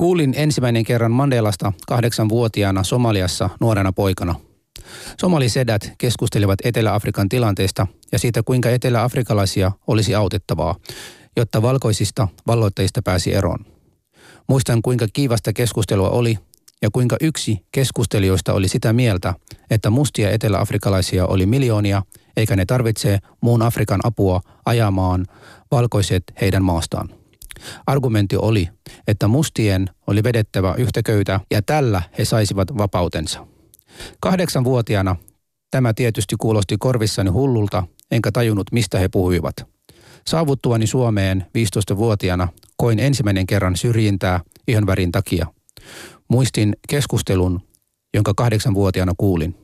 Kuulin ensimmäinen kerran Mandelasta kahdeksanvuotiaana Somaliassa nuorena poikana. Somalisedät keskustelivat Etelä-Afrikan tilanteesta ja siitä, kuinka etelä-afrikalaisia olisi autettavaa, jotta valkoisista valloittajista pääsi eroon. Muistan, kuinka kiivasta keskustelua oli ja kuinka yksi keskustelijoista oli sitä mieltä, että mustia eteläafrikalaisia oli miljoonia, eikä ne tarvitse muun Afrikan apua ajamaan valkoiset heidän maastaan. Argumentti oli, että mustien oli vedettävä yhtä köytä ja tällä he saisivat vapautensa. Kahdeksanvuotiaana tämä tietysti kuulosti korvissani hullulta, enkä tajunnut mistä he puhuivat. Saavuttuani Suomeen 15-vuotiaana koin ensimmäinen kerran syrjintää ihonvärin takia. Muistin keskustelun, jonka kahdeksanvuotiaana kuulin.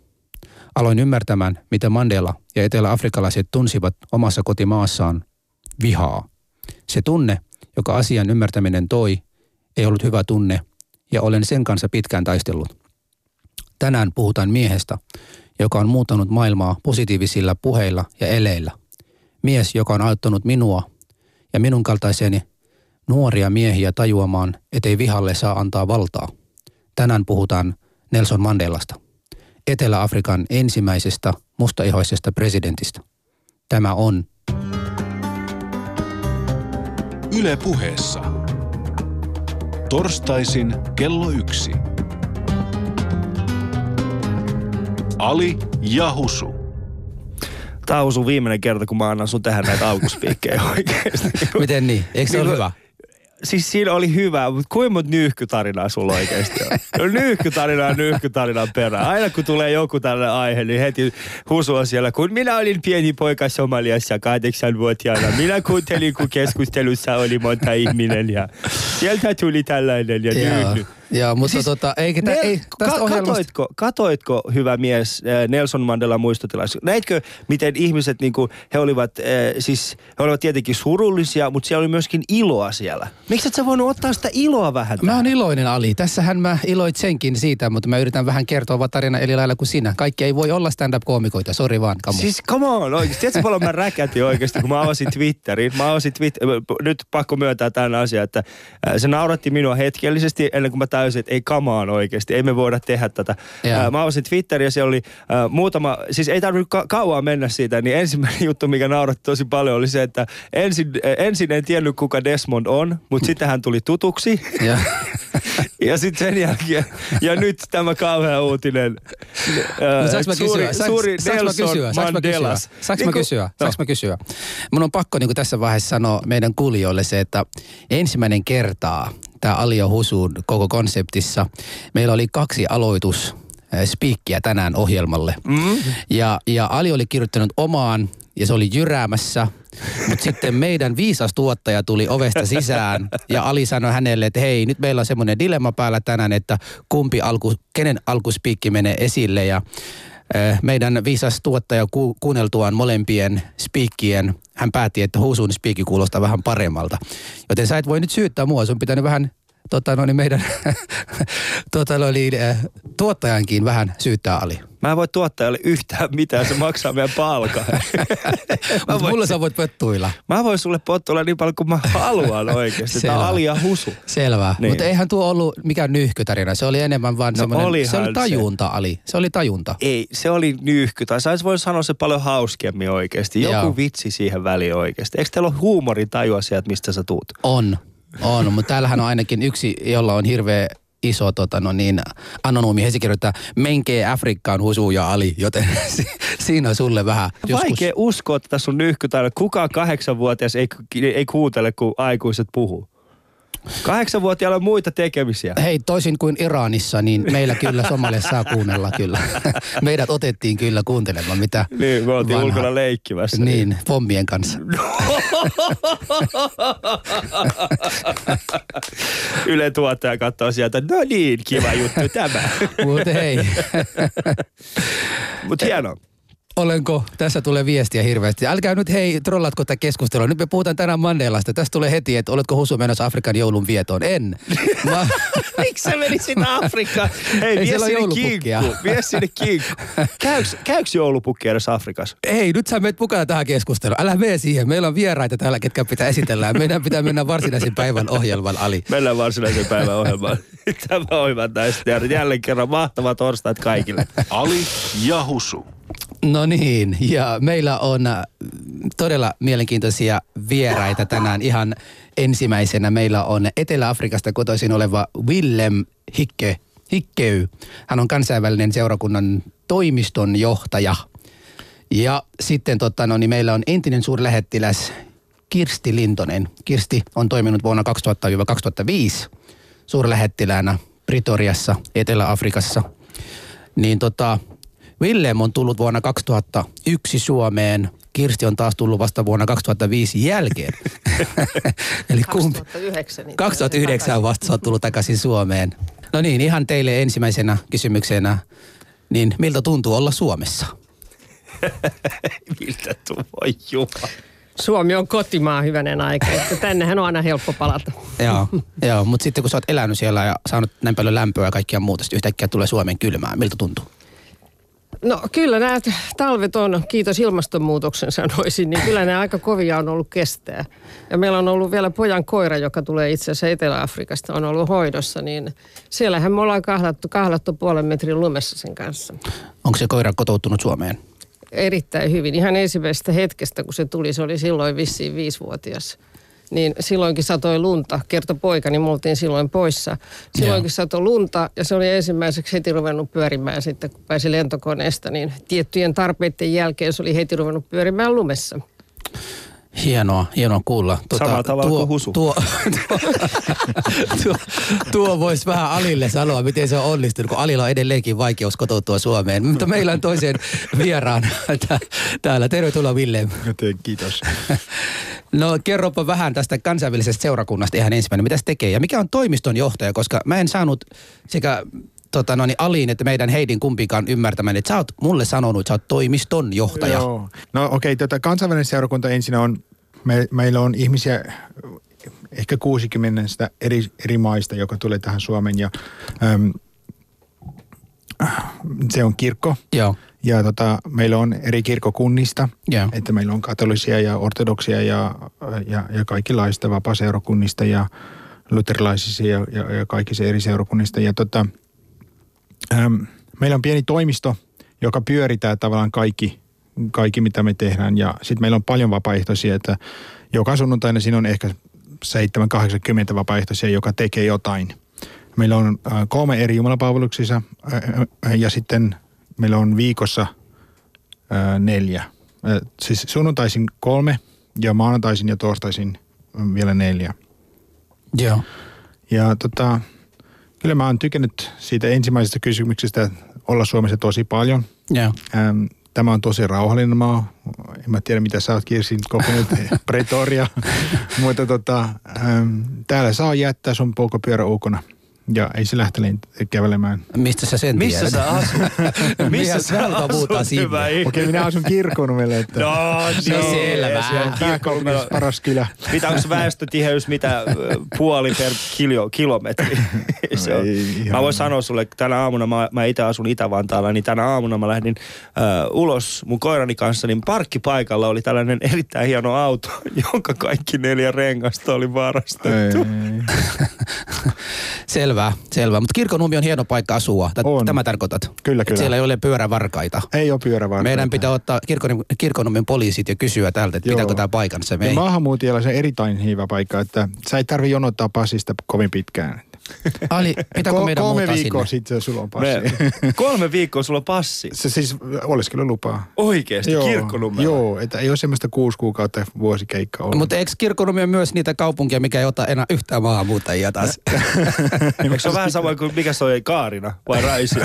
Aloin ymmärtämään, mitä Mandela ja etelä-afrikalaiset tunsivat omassa kotimaassaan vihaa. Se tunne, joka asian ymmärtäminen toi, ei ollut hyvä tunne ja olen sen kanssa pitkään taistellut. Tänään puhutaan miehestä, joka on muuttanut maailmaa positiivisilla puheilla ja eleillä. Mies, joka on auttanut minua ja minun kaltaiseni nuoria miehiä tajuamaan, ettei vihalle saa antaa valtaa. Tänään puhutaan Nelson Mandelasta, Etelä-Afrikan ensimmäisestä mustaihoisesta presidentistä. Tämä on Yle puheessa. Torstaisin kello yksi. Ali ja Husu. Tämä on sun viimeinen kerta, kun mä annan sun tehdä näitä aukuspiikkejä oikeasti. Miten niin? Eikö se ole Niin, hyvä? Siis siinä oli hyvä, mutta kuinka monta nyyhkytarinaa sulla oikeasti on? No, nyyhkytarinaa nyyhkytarinan perään. Aina kun tulee joku tällainen aihe, niin heti husua siellä. Kun minä olin pieni poika Somaliassa kahdeksanvuotiaana, minä kuuntelin, kun keskustelussa oli monta ihminen ja sieltä tuli tällainen ja Joo, nyyhny. Joo mutta siis, tota, eikä tä, Nel- ei, tästä ka- ohjelmasta... katoitko, katoitko, hyvä mies, äh, Nelson Mandela muistotilaisuus? Näitkö, miten ihmiset, niin kuin, he olivat, äh, siis, he olivat tietenkin surullisia, mutta siellä oli myöskin iloa siellä. Miksi et sä voinut ottaa sitä iloa vähän? Mä oon iloinen Ali. Tässähän mä iloitsenkin siitä, mutta mä yritän vähän kertoa vaan tarina eri lailla kuin sinä. Kaikki ei voi olla stand-up-koomikoita, sori vaan, kamo. Siis come on, oikeasti. Tiedätkö paljon mä räkätin oikeasti, kun mä avasin Twitterin. Mä avasin Twitter, nyt pakko myöntää tämän asian, että äh, se nauratti minua hetkellisesti ennen kuin mä täysin, että ei on oikeasti, ei me voida tehdä tätä. Äh, Mä avasin Twitterin ja siellä oli muutama, siis ei tarvinnut ka- kauan mennä siitä, niin ensimmäinen juttu, mikä nauratti tosi paljon oli se, että ensin, ensin en tiennyt kuka Desmond on, mutta sitten hän tuli tutuksi. Ja, Ja sitten sen jälkeen, ja nyt tämä kauhea uutinen. Ää, no, saanko mä suuri, kysyä? Saanko, suuri saanko Nelson kysyä? Saanko mä kysyä? Saanko mä Niinku- kysyä? No. Saanko mä kysyä? Mun on pakko niin tässä vaiheessa sanoa meidän kuulijoille se, että ensimmäinen kertaa tämä Alio Husun koko konseptissa meillä oli kaksi aloitus spiikkiä tänään ohjelmalle. Mm. Ja, ja Ali oli kirjoittanut omaan ja se oli jyräämässä. Mutta sitten meidän viisas tuottaja tuli ovesta sisään ja Ali sanoi hänelle, että hei, nyt meillä on semmoinen dilemma päällä tänään, että kumpi alku, kenen alkuspiikki menee esille ja meidän viisas tuottaja ku, kuunneltuaan molempien spiikkien, hän päätti, että huusun spiikki kuulostaa vähän paremmalta. Joten sä et voi nyt syyttää mua, sun pitänyt vähän tota, no niin meidän tota, no niin, eh, tuottajankin vähän syyttää Ali. Mä en voi tuottajalle yhtään mitään, se maksaa meidän palkan. mä, Mutta voin, mulla sä voit pöttuilla. mä voin sulle pottuilla niin paljon kuin mä haluan oikeasti. Tämä on Selvä. alia husu. Selvä. Niin. Mutta eihän tuo ollut mikään nyhkytarina. Se oli enemmän vaan No semmoinen, se oli se. tajunta, Ali. Se oli tajunta. Ei, se oli nyyhky. Tai sä voin sanoa se paljon hauskemmin oikeasti. Joku Joo. vitsi siihen väliin oikeasti. Eikö teillä ole huumorintajua sieltä, mistä sä tuut? On, on. Mutta täällähän on ainakin yksi, jolla on hirveä iso tota, no niin, anonyymi. He se kirjoittaa, menkee Afrikkaan husu ja Ali. Joten si- siinä on sulle vähän joskus. Vaikea uskoa tätä sun nyhkytarina. Kukaan kahdeksanvuotias ei, ei kuuntele, kun aikuiset puhuu. Kahdeksanvuotiailla on muita tekemisiä. Hei, toisin kuin Iranissa, niin meillä kyllä Somaliassa saa kuunnella kyllä. Meidät otettiin kyllä kuuntelemaan, mitä Niin, me oltiin vanha- ulkona leikkimässä. Niin, pommien kanssa. Yle tuottaja katsoo sieltä, no niin, kiva juttu tämä. Mutta hei, Mutta hienoa. Olenko? Tässä tulee viestiä hirveästi. Älkää nyt hei trollatko tätä keskustelua. Nyt me puhutaan tänään Mandelasta. Tästä tulee heti, että oletko Husu menossa Afrikan joulun vietoon? En. Mä... Miksi sä menit sinne Afrikkaan? Hei, Ei vie sinne joulupukkia. kinkku. Vie sinne kinkku. Käyks, käyks joulupukki edes Afrikassa? Ei, nyt sä menet mukana tähän keskusteluun. Älä mene siihen. Meillä on vieraita täällä, ketkä pitää esitellä. Meidän pitää mennä varsinaisen päivän ohjelman ali. Mennään varsinaisen päivän ohjelmaan. Tämä on hyvä näistä. Jälleen kerran mahtava torstait kaikille. Ali ja Husu. No niin, ja meillä on äh, todella mielenkiintoisia vieraita tänään. Ihan ensimmäisenä meillä on Etelä-Afrikasta kotoisin oleva Willem Hikke, Hikkey. Hän on kansainvälinen seurakunnan toimiston johtaja. Ja sitten totta, no, niin meillä on entinen suurlähettiläs Kirsti Lintonen. Kirsti on toiminut vuonna 2000-2005 suurlähettiläänä Pritoriassa, Etelä-Afrikassa. Niin tota, Willem on tullut vuonna 2001 Suomeen. Kirsti on taas tullut vasta vuonna 2005 jälkeen. Eli kumpi? 2009. Niin 2009 vasta oot tullut takaisin Suomeen. No niin, ihan teille ensimmäisenä kysymyksenä. Niin miltä tuntuu olla Suomessa? Miltä tuu, voi juma. Suomi on kotimaa hyvänen aika, että tännehän on aina helppo palata. joo, joo mutta sitten kun sä oot elänyt siellä ja saanut näin paljon lämpöä ja kaikkia muuta, sitten yhtäkkiä tulee Suomeen kylmää. Miltä tuntuu? No kyllä nämä talvet on, kiitos ilmastonmuutoksen sanoisin, niin kyllä nämä aika kovia on ollut kestää. Ja meillä on ollut vielä pojan koira, joka tulee itse asiassa Etelä-Afrikasta, on ollut hoidossa, niin siellähän me ollaan kahlattu, kahlattu puolen metrin lumessa sen kanssa. Onko se koira kotoutunut Suomeen? Erittäin hyvin. Ihan ensimmäisestä hetkestä, kun se tuli, se oli silloin vissiin viisivuotias. Niin silloinkin satoi lunta, kertoi poika, niin me oltiin silloin poissa. Silloinkin satoi lunta ja se oli ensimmäiseksi heti ruvennut pyörimään sitten, kun pääsi lentokoneesta. Niin tiettyjen tarpeiden jälkeen se oli heti ruvennut pyörimään lumessa. Hienoa, hienoa kuulla. Samalla tavalla tuo, kuin Husu. Tuo, tuo, tuo, tuo voisi vähän Alille sanoa, miten se on onnistunut, kun Alilla on edelleenkin vaikeus kotoutua Suomeen. Mutta meillä on toisen vieraan tä- täällä. Tervetuloa Ville. Kiitos. No kerropa vähän tästä kansainvälisestä seurakunnasta ihan ensimmäinen. Mitä se tekee ja mikä on toimiston johtaja, koska mä en saanut sekä tota, no niin, Aliin että meidän Heidin kumpikaan ymmärtämään, että sä oot mulle sanonut, että sä oot toimiston johtaja. Joo. No okei, okay, tota, kansainvälinen seurakunta ensin on, me, meillä on ihmisiä ehkä 60 eri, eri maista, joka tulee tähän Suomeen ja äm, se on kirkko. Joo. Ja tota, meillä on eri kirkkokunnista, Joo. että meillä on katolisia ja ortodoksia ja, ja, ja kaikenlaista vapaaseurakunnista ja luterilaisista ja, ja, ja kaikista eri seurakunnista. Ja tota, äm, meillä on pieni toimisto, joka pyöritää tavallaan kaikki, kaikki mitä me tehdään. Ja sitten meillä on paljon vapaaehtoisia, että joka sunnuntaina siinä on ehkä 7-80 vapaaehtoisia, joka tekee jotain. Meillä on äh, kolme eri jumalapalveluksissa ja sitten meillä on viikossa äh, neljä. Äh, siis sunnuntaisin kolme ja maanantaisin ja torstaisin vielä neljä. Joo. Ja tota, kyllä mä oon tykännyt siitä ensimmäisestä kysymyksestä olla Suomessa tosi paljon. Joo. Ähm, tämä on tosi rauhallinen maa. En mä tiedä, mitä sä oot Kirsin kokenut Pretoria. Mutta tota, täällä saa jättää sun polkupyörä ulkona. Ja ei se lähtele kävelemään. Mistä sä sen Missä tiedät? sä asut? Missä sä asut, hyvä? Okei, minä asun kirkkonumelle, että No, on niin, selvä. se on pääkaupungissa paras kylä. Mitä onko väestötiheys mitä puoli per kilo, kilometri? Se on. Ei ihan- Mä voin sanoa sulle, että tänä aamuna, mä, mä itse asun Itä-Vantaalla, niin tänä aamuna mä lähdin ö, ulos mun koirani kanssa, niin parkkipaikalla oli tällainen erittäin hieno auto, jonka kaikki neljä rengasta oli varastettu. Ei. Selvä, selvä. Mutta kirkonummi on hieno paikka asua. On. Tämä tarkoitat. Kyllä, kyllä. Siellä ei ole pyörävarkaita. Ei ole pyörävarkaita. Meidän pitää ottaa kirkon, kirkonummin poliisit ja kysyä täältä, että Joo. pitääkö tämä paikansa. Me Ja ei. maahanmuuttajalla se erittäin hyvä paikka, että sä ei tarvi jonottaa passista kovin pitkään. Ali, pitääkö Ko- meidän kolme muuttaa viikkoa sinne? sitten sulla on passi. Me, kolme viikkoa sulla on passi. Se siis oleskelulupaa. Oikeesti, kirkkonummella. Joo, että ei ole semmoista kuusi kuukautta vuosikeikka ollut. Mutta eikö kirkonummi on myös niitä kaupunkia, mikä ei ota enää yhtään maahanmuuttajia taas? Eikö se ole vähän sama kuin mikä se oli Kaarina vai Raisio?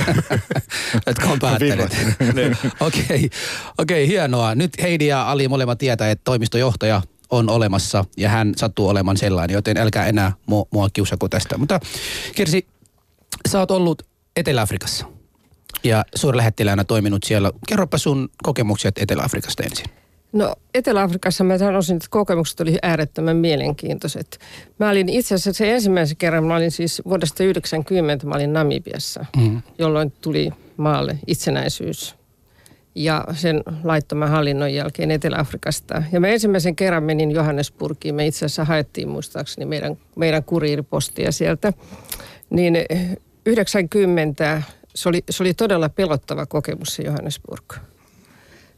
Jotka on päättäneet. Niin. Okei, okei, hienoa. Nyt Heidi ja Ali molemmat tietää, että toimistojohtaja on olemassa ja hän sattuu olemaan sellainen, joten älkää enää mua, mua kiusako tästä. Mutta Kirsi, sä oot ollut Etelä-Afrikassa. ja suurlähettiläänä toiminut siellä. Kerropa sun kokemukset Etelä-Afrikasta ensin. No Etelä-Afrikassa mä sanoisin, että kokemukset oli äärettömän mielenkiintoiset. Mä olin itse asiassa se ensimmäisen kerran, mä olin siis vuodesta 90, mä olin Namibiassa, mm. jolloin tuli maalle itsenäisyys ja sen laittoman hallinnon jälkeen Etelä-Afrikasta. Ja mä ensimmäisen kerran menin Johannesburgiin. Me itse asiassa haettiin muistaakseni meidän, meidän kuriiripostia sieltä. Niin 90, se oli, se oli todella pelottava kokemus se Johannesburg.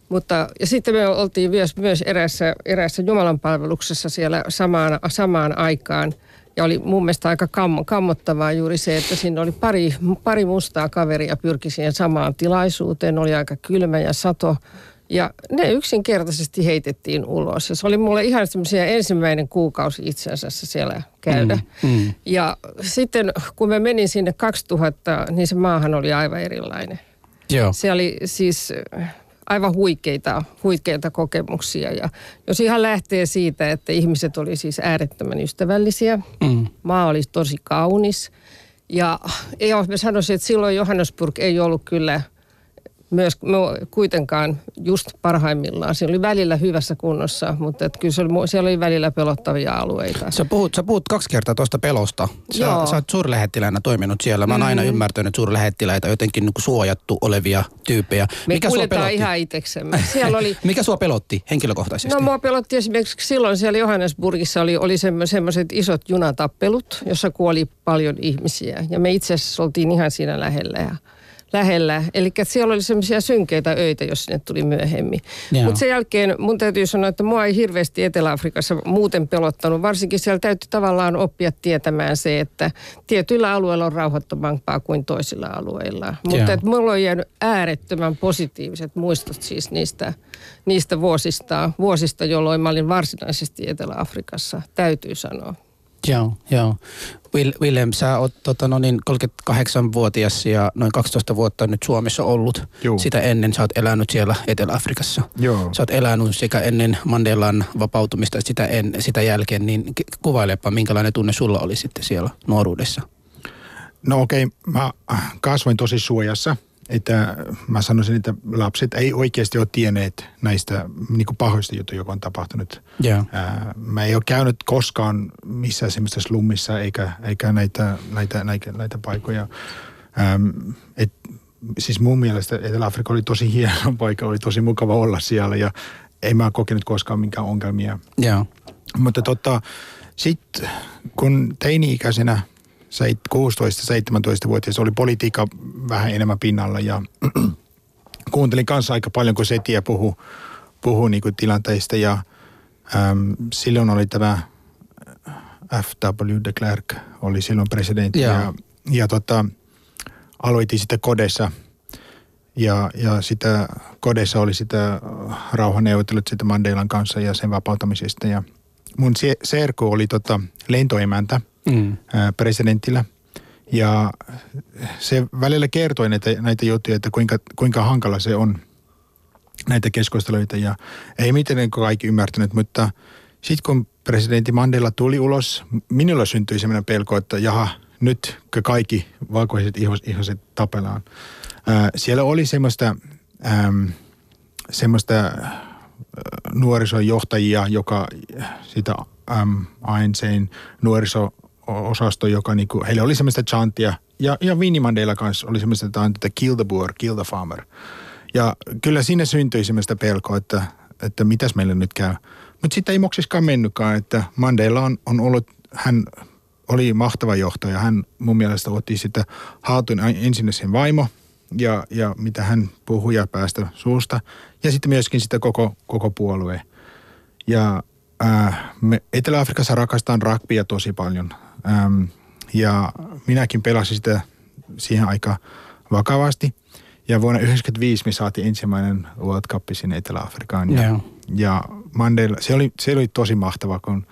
Mutta, ja sitten me oltiin myös, myös eräässä, eräässä Jumalan palveluksessa siellä samaan, samaan aikaan. Ja oli mun mielestä aika kam, kammottavaa juuri se, että siinä oli pari, pari mustaa kaveria pyrki siihen samaan tilaisuuteen. Oli aika kylmä ja sato. Ja ne yksinkertaisesti heitettiin ulos. Ja se oli mulle ihan semmoisia ensimmäinen kuukausi itse asiassa siellä käydä. Mm, mm. Ja sitten kun me menin sinne 2000, niin se maahan oli aivan erilainen. Joo. Se oli siis aivan huikeita, huikeita kokemuksia. Ja jos ihan lähtee siitä, että ihmiset oli siis äärettömän ystävällisiä, mm. maa oli tosi kaunis. Ja joo, mä sanoisin, että silloin Johannesburg ei ollut kyllä – myös no, kuitenkaan just parhaimmillaan. Se oli välillä hyvässä kunnossa, mutta että kyllä se oli, siellä oli välillä pelottavia alueita. Sä puhut, sä puhut kaksi kertaa tuosta pelosta. Sä, Joo. sä oot suurlähettiläänä toiminut siellä. Mä oon mm. aina ymmärtänyt suurlähettiläitä jotenkin niin suojattu olevia tyyppejä. Me Mikä sua pelotti? ihan itseksemme. Siellä oli... Mikä sua pelotti henkilökohtaisesti? No mua pelotti esimerkiksi silloin siellä Johannesburgissa oli, oli semmoiset isot junatappelut, jossa kuoli paljon ihmisiä. Ja me itse asiassa oltiin ihan siinä lähellä. Ja lähellä. Eli siellä oli semmoisia synkeitä öitä, jos sinne tuli myöhemmin. Mutta sen jälkeen mun täytyy sanoa, että mua ei hirveästi Etelä-Afrikassa muuten pelottanut. Varsinkin siellä täytyy tavallaan oppia tietämään se, että tietyillä alueilla on rauhoittomampaa kuin toisilla alueilla. Mutta että mulla on jäänyt äärettömän positiiviset muistot siis niistä, niistä vuosista, vuosista, jolloin mä olin varsinaisesti Etelä-Afrikassa, täytyy sanoa. Joo, joo. Will, Willem, sä oot tota, no niin, 38-vuotias ja noin 12 vuotta nyt Suomessa ollut. Joo. Sitä ennen sä oot elänyt siellä Etelä-Afrikassa. Joo. Sä oot elänyt sekä ennen Mandelan vapautumista että sitä, en, sitä jälkeen, niin kuvailepa, minkälainen tunne sulla oli sitten siellä nuoruudessa? No okei, okay, mä kasvoin tosi suojassa – että mä sanoisin, että lapset ei oikeasti ole tienneet näistä niin kuin pahoista jutuista, joka on tapahtunut. Yeah. Ää, mä ei ole käynyt koskaan missään semmoista slummissa eikä, eikä näitä, näitä, näitä, näitä paikkoja. Ähm, et, siis mun mielestä Etelä-Afrikka oli tosi hieno paikka, oli tosi mukava olla siellä ja ei mä kokenut koskaan minkään ongelmia. Yeah. Mutta tota, sitten kun teini-ikäisenä – 16-17-vuotias oli politiikka vähän enemmän pinnalla ja kuuntelin kanssa aika paljon, kun Setiä puhu, puhu niin kuin tilanteista ja äm, silloin oli tämä F.W. de Klerk oli silloin presidentti ja, ja, ja tota, aloitin sitten kodessa ja, ja sitä kodessa oli sitä rauhaneuvottelut sitten Mandelan kanssa ja sen vapautamisesta ja mun serku oli tota lentoemäntä – mm. presidentillä. Ja se välillä kertoi näitä, näitä juttuja, että kuinka, kuinka hankala se on näitä keskusteluita. Ja ei miten kaikki ymmärtänyt, mutta sitten kun presidentti Mandela tuli ulos, minulla syntyi sellainen pelko, että jaha, nyt kaikki valkoiset ihos, ihoset tapellaan. Ää, siellä oli semmoista, äm, semmoista nuorisojohtajia, joka sitä äm, ANCn nuoriso osasto, joka niinku, heillä oli semmoista chantia, ja, ja Winnie kanssa oli semmoista, että on kill the boer, kill the farmer. Ja kyllä sinne syntyi semmoista pelkoa, että, että mitäs meille nyt käy. Mutta sitten ei moksiskaan mennytkään, että Mandela on, on ollut, hän oli mahtava johtaja. Hän mun mielestä otti sitä haatun ensin sen vaimo ja, ja mitä hän puhui ja päästä suusta. Ja sitten myöskin sitä koko, koko puolue. Ja äh, me Etelä-Afrikassa rakastaan rugbya tosi paljon. Ähm, ja minäkin pelasin sitä siihen aika vakavasti. Ja vuonna 1995 me saatiin ensimmäinen World Cup sinne Etelä-Afrikaan. Ja, yeah. ja Mandela, se oli, se oli tosi mahtava, kun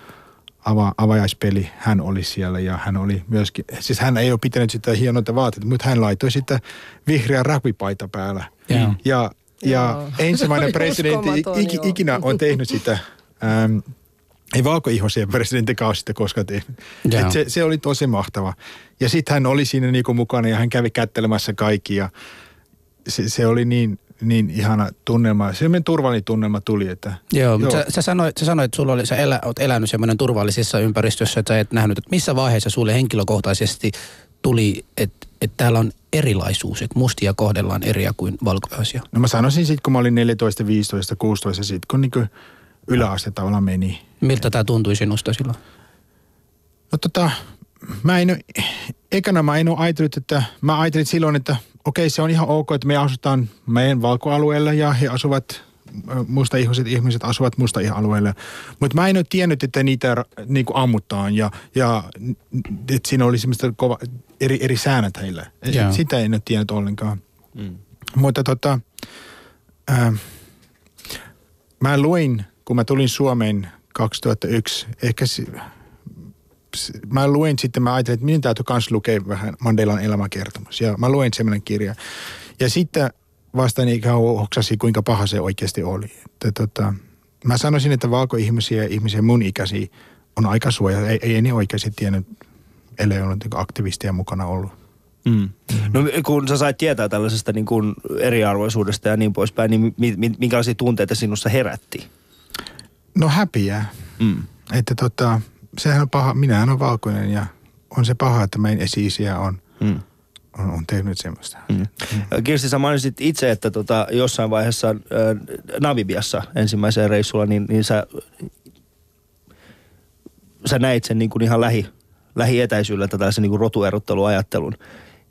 ava, avajaispeli hän oli siellä ja hän oli myöskin, siis hän ei ole pitänyt sitä hienoita vaatteita, mutta hän laittoi sitä vihreä rugbypaita päällä. Yeah. Ja, ja ensimmäinen presidentti ikinä on tehnyt sitä. Ähm, ei valkoihoisia presidentin sitä koskaan tehnyt. Et se, se, oli tosi mahtava. Ja sitten hän oli siinä niinku mukana ja hän kävi kättelemässä kaikki ja, se, se oli niin, niin ihana tunnelma. Sellainen turvallinen tunnelma tuli, että... Joo, mutta sä, sä, sanoit, sä sanoit, että sulla oli, sä elä, oot elänyt semmoinen turvallisessa ympäristössä, että sä et nähnyt, että missä vaiheessa sulle henkilökohtaisesti tuli, että, että täällä on erilaisuus, että mustia kohdellaan eriä kuin valkoisia. No mä sanoisin sitten, kun mä olin 14, 15, 16, sitten kun niin yläaste tavallaan meni. Miltä tämä tuntui sinusta silloin? No tota, mä en, ekana mä en ole ajatellut, että mä ajattelin silloin, että okei se on ihan ok, että me asutaan meidän valkoalueella ja he asuvat musta ihmiset, ihmiset asuvat musta ihan alueella. Mutta mä en ole tiennyt, että niitä niin kuin ammuttaan ja, ja että siinä oli semmoista kova, eri, eri säännöt heille. Yeah. Sitä en ole tiennyt ollenkaan. Mm. Mutta tota, äh, mä luin, kun mä tulin Suomeen 2001, ehkä mä luin sitten, mä ajattelin, että minun täytyy myös lukea vähän Mandelan elämäkertomus. Ja mä luin semmoinen kirja. Ja sitten vasta niin ikään hoksasi, kuinka paha se oikeasti oli. Että, tota, mä sanoisin, että valkoihmisiä ja ihmisiä mun ikäisiä on aika suoja. Ei, ei ne oikeasti tiennyt, ellei ole niin aktivisteja mukana ollut. Mm. No kun sä sait tietää tällaisesta niin kuin eriarvoisuudesta ja niin poispäin, niin mi, mi, minkälaisia tunteita sinussa herätti? No häpiä. Mm. Että tota, sehän on paha, minähän on valkoinen ja on se paha, että meidän esi on, mm. on, on tehnyt semmoista. Mm. Mm. Kirsti, sä mainitsit itse, että tota, jossain vaiheessa äh, Navibiassa ensimmäiseen reissulla, niin, niin sä, sä näit sen niin kuin ihan lähi, lähietäisyydellä tällaisen niin kuin rotuerotteluajattelun.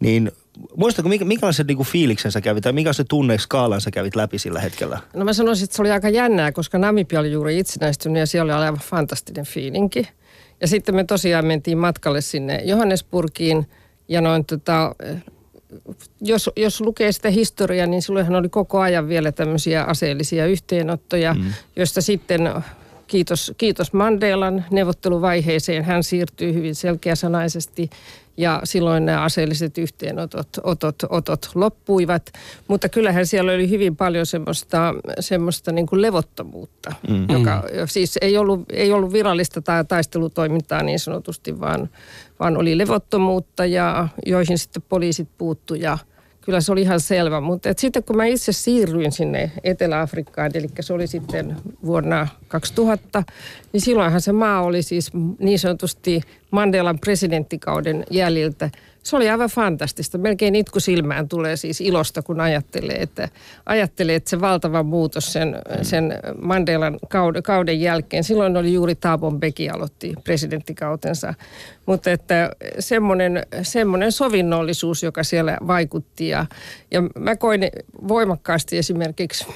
Niin Muistatko, minkälaisen niin fiiliksen sä kävit tai minkälaisen tunneskaalan sä kävit läpi sillä hetkellä? No mä sanoisin, että se oli aika jännää, koska Namibia oli juuri itsenäistynyt ja siellä oli aivan fantastinen fiilinki. Ja sitten me tosiaan mentiin matkalle sinne Johannesburgiin ja noin tota, jos, jos lukee sitä historiaa, niin silloinhan oli koko ajan vielä tämmöisiä aseellisia yhteenottoja, mm. joista sitten kiitos, kiitos Mandelan neuvotteluvaiheeseen hän siirtyi hyvin selkeäsanaisesti ja silloin nämä aseelliset yhteenotot otot, otot loppuivat. Mutta kyllähän siellä oli hyvin paljon semmoista, semmoista niin kuin levottomuutta, mm. joka mm. siis ei ollut, ei ollut virallista tai taistelutoimintaa niin sanotusti, vaan, vaan oli levottomuutta ja joihin sitten poliisit puuttu ja – kyllä se oli ihan selvä. Mutta et sitten kun mä itse siirryin sinne Etelä-Afrikkaan, eli se oli sitten vuonna 2000, niin silloinhan se maa oli siis niin sanotusti Mandelan presidenttikauden jäljiltä – se oli aivan fantastista. Melkein itku silmään tulee siis ilosta, kun ajattelee, että, ajattelee, että se valtava muutos sen, sen Mandelan kauden, kauden jälkeen. Silloin oli juuri Thabo Mbeki aloitti presidenttikautensa. Mutta että semmoinen, semmoinen sovinnollisuus, joka siellä vaikutti. Ja, ja mä koin voimakkaasti esimerkiksi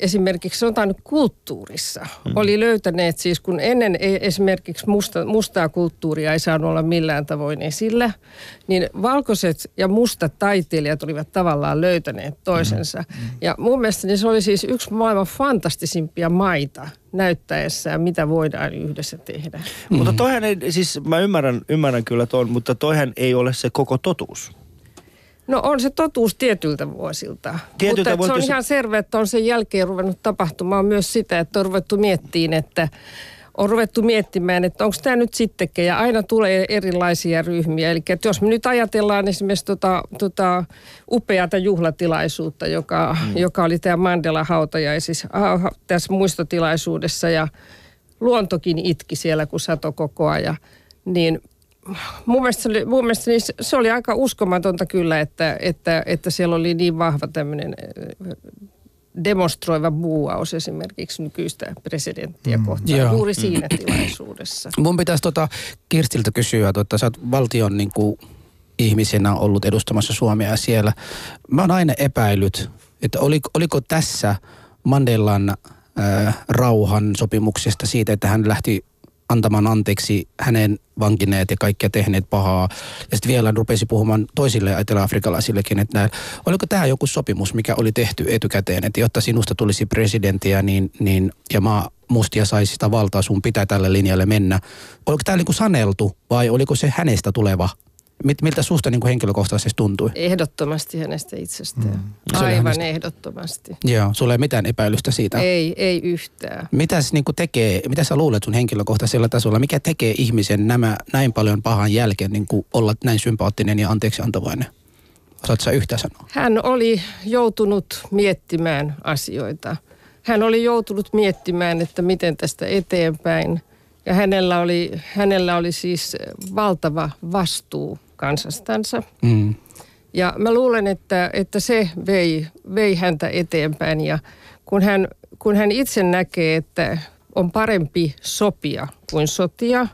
esimerkiksi sanotaan nyt kulttuurissa mm. oli löytäneet siis, kun ennen esimerkiksi musta, mustaa kulttuuria ei saanut olla millään tavoin esillä, niin valkoiset ja mustat taiteilijat olivat tavallaan löytäneet toisensa. Mm. Mm. Ja mun mielestä niin se oli siis yksi maailman fantastisimpia maita näyttäessään, mitä voidaan yhdessä tehdä. Mm. Mutta toihan ei, siis mä ymmärrän, ymmärrän kyllä tuon, mutta toihan ei ole se koko totuus. No on se totuus tietyiltä vuosilta. Tietyiltä Mutta se on ihan selvä, että on sen jälkeen ruvennut tapahtumaan myös sitä, että on ruvettu miettiin, että on ruvettu miettimään, että onko tämä nyt sittenkin, ja aina tulee erilaisia ryhmiä. Eli että jos me nyt ajatellaan esimerkiksi tota, tota upeata juhlatilaisuutta, joka, mm. joka oli tämä Mandela hautajaisissa tässä muistotilaisuudessa, ja luontokin itki siellä, kun sato koko ajan, niin mun mielestä, se oli, mun mielestä niin se oli aika uskomatonta kyllä, että, että, että siellä oli niin vahva tämmöinen demonstroiva buuaus esimerkiksi nykyistä presidenttiä mm, kohtaan joo. juuri siinä mm. tilaisuudessa. Mun pitäisi tota Kirstiltä kysyä, että sä oot valtion niin kuin, ihmisenä ollut edustamassa Suomea siellä. Mä oon aina epäillyt, että oliko, oliko tässä Mandelan äh, rauhan sopimuksesta siitä, että hän lähti antamaan anteeksi hänen vankineet ja kaikkia tehneet pahaa. Ja sitten vielä rupesi puhumaan toisille etelä-afrikalaisillekin, että näin, oliko tämä joku sopimus, mikä oli tehty etukäteen, että jotta sinusta tulisi presidenttiä niin, niin, ja maa mustia saisi sitä valtaa, sun pitää tälle linjalle mennä. Oliko tämä niinku saneltu vai oliko se hänestä tuleva miltä susta niin kuin henkilökohtaisesti tuntui? Ehdottomasti hänestä itsestään. Mm. Aivan hänestä. ehdottomasti. Joo, sulla ei mitään epäilystä siitä? Ei, ei yhtään. Mitäs niin kuin tekee, mitä sä luulet sun henkilökohtaisella tasolla, mikä tekee ihmisen nämä näin paljon pahan jälkeen niin kuin olla näin sympaattinen ja anteeksi antavainen? Osaatko sä yhtä sanoa? Hän oli joutunut miettimään asioita. Hän oli joutunut miettimään, että miten tästä eteenpäin. Ja hänellä oli, hänellä oli siis valtava vastuu kansastansa. Mm. Ja mä luulen, että, että se vei, vei häntä eteenpäin. Ja kun hän, kun hän itse näkee, että on parempi sopia kuin sotia,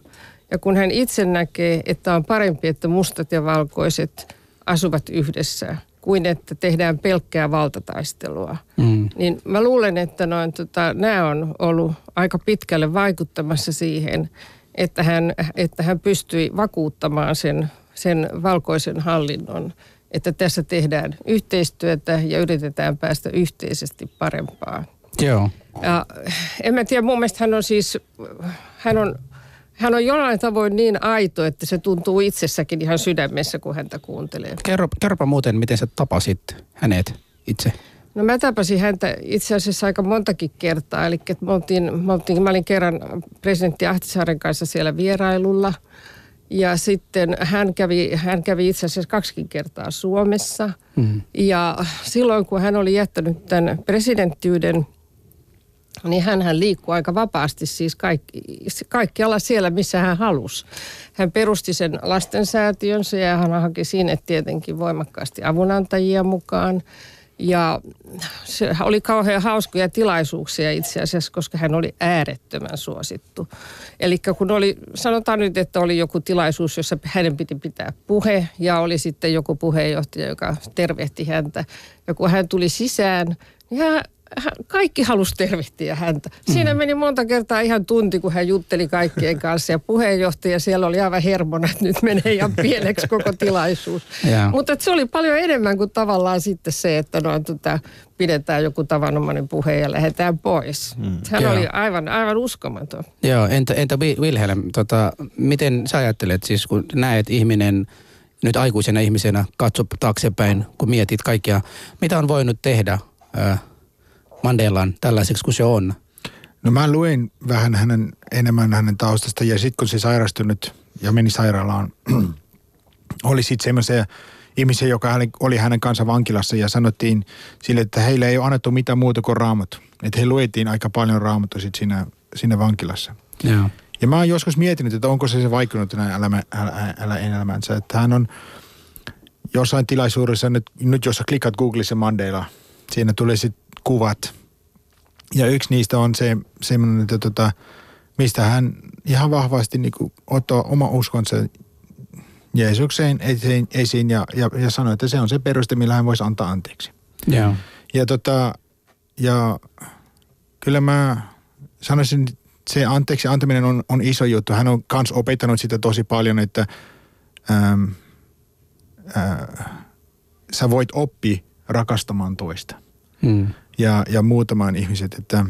ja kun hän itse näkee, että on parempi, että mustat ja valkoiset asuvat yhdessä, kuin että tehdään pelkkää valtataistelua. Mm. Niin mä luulen, että noin, tota, nämä on ollut aika pitkälle vaikuttamassa siihen, että hän, että hän pystyi vakuuttamaan sen, sen valkoisen hallinnon, että tässä tehdään yhteistyötä ja yritetään päästä yhteisesti parempaan. Joo. Ja en mä tiedä, mun mielestä hän on siis, hän on, hän on jollain tavoin niin aito, että se tuntuu itsessäkin ihan sydämessä, kun häntä kuuntelee. Kerro, kerropa muuten, miten sä tapasit hänet itse. No mä tapasin häntä itse asiassa aika montakin kertaa. Eli me oltiin, me oltiin, mä olin kerran presidentti Ahtisaaren kanssa siellä vierailulla. Ja sitten hän kävi, hän kävi itse asiassa kaksikin kertaa Suomessa. Mm. Ja silloin kun hän oli jättänyt tämän presidenttiyden, niin hän liikkui aika vapaasti siis kaikki, kaikkialla siellä, missä hän halusi. Hän perusti sen lastensäätiönsä ja hän haki sinne tietenkin voimakkaasti avunantajia mukaan. Ja se oli kauhean hauskoja tilaisuuksia itse asiassa, koska hän oli äärettömän suosittu. Eli kun oli, sanotaan nyt, että oli joku tilaisuus, jossa hänen piti pitää puhe ja oli sitten joku puheenjohtaja, joka tervehti häntä. Ja kun hän tuli sisään, niin hän kaikki halusi tervehtiä häntä. Siinä mm. meni monta kertaa ihan tunti, kun hän jutteli kaikkien kanssa. Ja puheenjohtaja siellä oli aivan hermona, että nyt menee ihan pieneksi koko tilaisuus. Yeah. Mutta se oli paljon enemmän kuin tavallaan sitten se, että noin tota, pidetään joku tavanomainen puhe ja lähdetään pois. Mm. Hän Joo. oli aivan, aivan uskomaton. Joo, entä, entä Wilhelm, tota, miten sä ajattelet siis, kun näet ihminen nyt aikuisena ihmisenä, katso taaksepäin, kun mietit kaikkia, mitä on voinut tehdä äh, Mandelan tällaiseksi kuin se on? No mä luin vähän hänen, enemmän hänen taustasta ja sitten kun se sairastui nyt ja meni sairaalaan, oli sitten semmoisia ihmisiä, joka oli hänen kanssa vankilassa ja sanottiin sille, että heille ei ole annettu mitään muuta kuin raamattu. Että he luettiin aika paljon raamattu sitten siinä, siinä vankilassa. Joo. Ja mä oon joskus miettinyt, että onko se se vaikuttanut näin elämä, älä, elämänsä. Että hän on jossain tilaisuudessa, nyt, nyt jos sä klikkat Googlissa Mandela, siinä tulee sitten kuvat. Ja yksi niistä on se semmoinen, että tota, mistä hän ihan vahvasti niin kuin ottaa oma uskonsa Jeesukseen esiin, esiin ja, ja, ja sanoi, että se on se peruste, millä hän voisi antaa anteeksi. Yeah. Ja, tota, ja kyllä mä sanoisin, että se anteeksi antaminen on, on iso juttu. Hän on myös opettanut sitä tosi paljon, että äm, ää, sä voit oppia rakastamaan toista. Mm ja, ja muutamaan ihmiset, että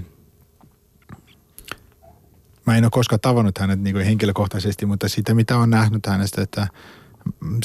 mä en ole koskaan tavannut hänet niin henkilökohtaisesti, mutta siitä mitä on nähnyt hänestä, että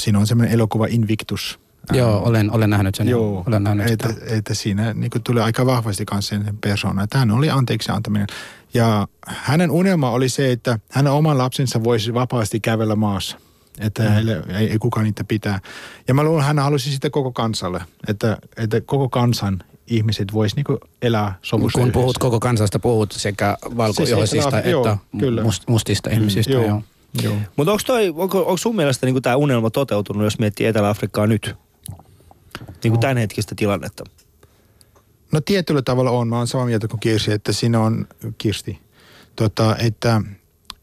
siinä on semmoinen elokuva Invictus. Joo, olen, olen nähnyt sen. Joo, olen nähnyt että, sitä. että siinä niin tulee aika vahvasti kanssa sen persona, että hän oli anteeksi antaminen. Ja hänen unelma oli se, että hänen oman lapsensa voisi vapaasti kävellä maassa. Että mm. heille, ei, ei kukaan niitä pitää. Ja mä luulen, että hän halusi sitä koko kansalle, että, että koko kansan ihmiset vois niinku elää sovussa Kun puhut koko kansasta, puhut sekä valkoihoisista siis, että joo, kyllä. Must, mustista mm, ihmisistä. Joo. Joo. Joo. Mutta onko, toi, onko, onko sun mielestä niinku tämä unelma toteutunut, jos miettii Etelä-Afrikkaa nyt? Niin kuin tämänhetkistä tilannetta. No tietyllä tavalla on. Mä oon samaa mieltä kuin Kirsi, että siinä on Kirsti. Tota, että,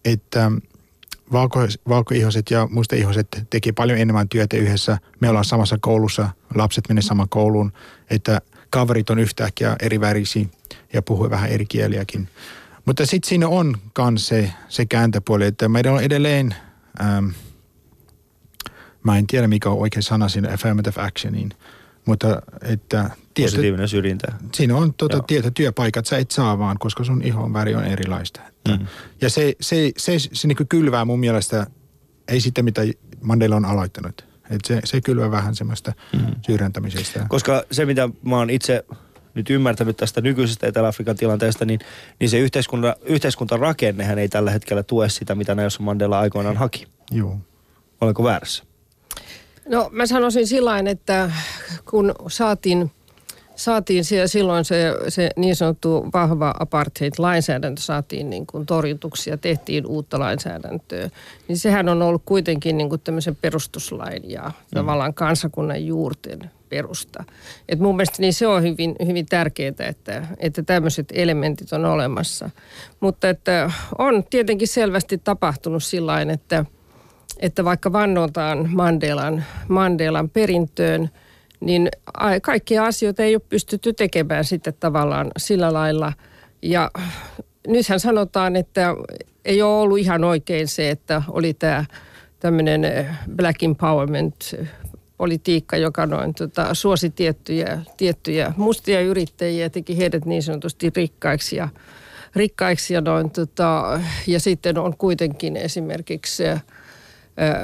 että valko, valkoihoiset ja mustaihoiset teki paljon enemmän työtä yhdessä. Me ollaan samassa koulussa, lapset menee samaan kouluun. Että kaverit on yhtäkkiä eri värisiä ja puhuu vähän eri kieliäkin. Mutta sitten siinä on myös se, se kääntöpuoli, että meidän on edelleen, ähm, mä en tiedä mikä on oikein sana siinä affirmative actioniin, mutta että... Tietyt, Positiivinen syrjintä. Siinä on tuota, tietyt työpaikat, sä et saa vaan, koska sun ihon väri on erilaista. Että, mm. Ja se, se, se, se, se niin kylvää mun mielestä, ei sitä mitä Mandela on aloittanut. Et se, se kyllä vähän semmoista mm. syrjäntämisestä. Koska se, mitä mä oon itse nyt ymmärtänyt tästä nykyisestä Etelä-Afrikan tilanteesta, niin, niin se yhteiskunta, yhteiskuntarakennehän ei tällä hetkellä tue sitä, mitä Nelson Mandela aikoinaan haki. Joo. Olenko väärässä? No mä sanoisin sillä että kun saatiin, saatiin siellä silloin se, se niin sanottu vahva apartheid-lainsäädäntö saatiin niin kuin torjutuksi ja tehtiin uutta lainsäädäntöä, niin sehän on ollut kuitenkin niin kuin tämmöisen perustuslain ja mm. tavallaan kansakunnan juurten perusta. Et mun mielestä niin se on hyvin, hyvin tärkeää, että, että tämmöiset elementit on olemassa. Mutta että on tietenkin selvästi tapahtunut sillä että, että vaikka vannotaan Mandelan, Mandelan perintöön, niin kaikkia asioita ei ole pystytty tekemään sitten tavallaan sillä lailla. Ja nythän sanotaan, että ei ole ollut ihan oikein se, että oli tämä tämmöinen black empowerment politiikka, joka noin tota, suosi tiettyjä, tiettyjä mustia yrittäjiä ja teki heidät niin sanotusti rikkaiksi ja, rikkaiksi ja, noin, tota, ja sitten on kuitenkin esimerkiksi ää,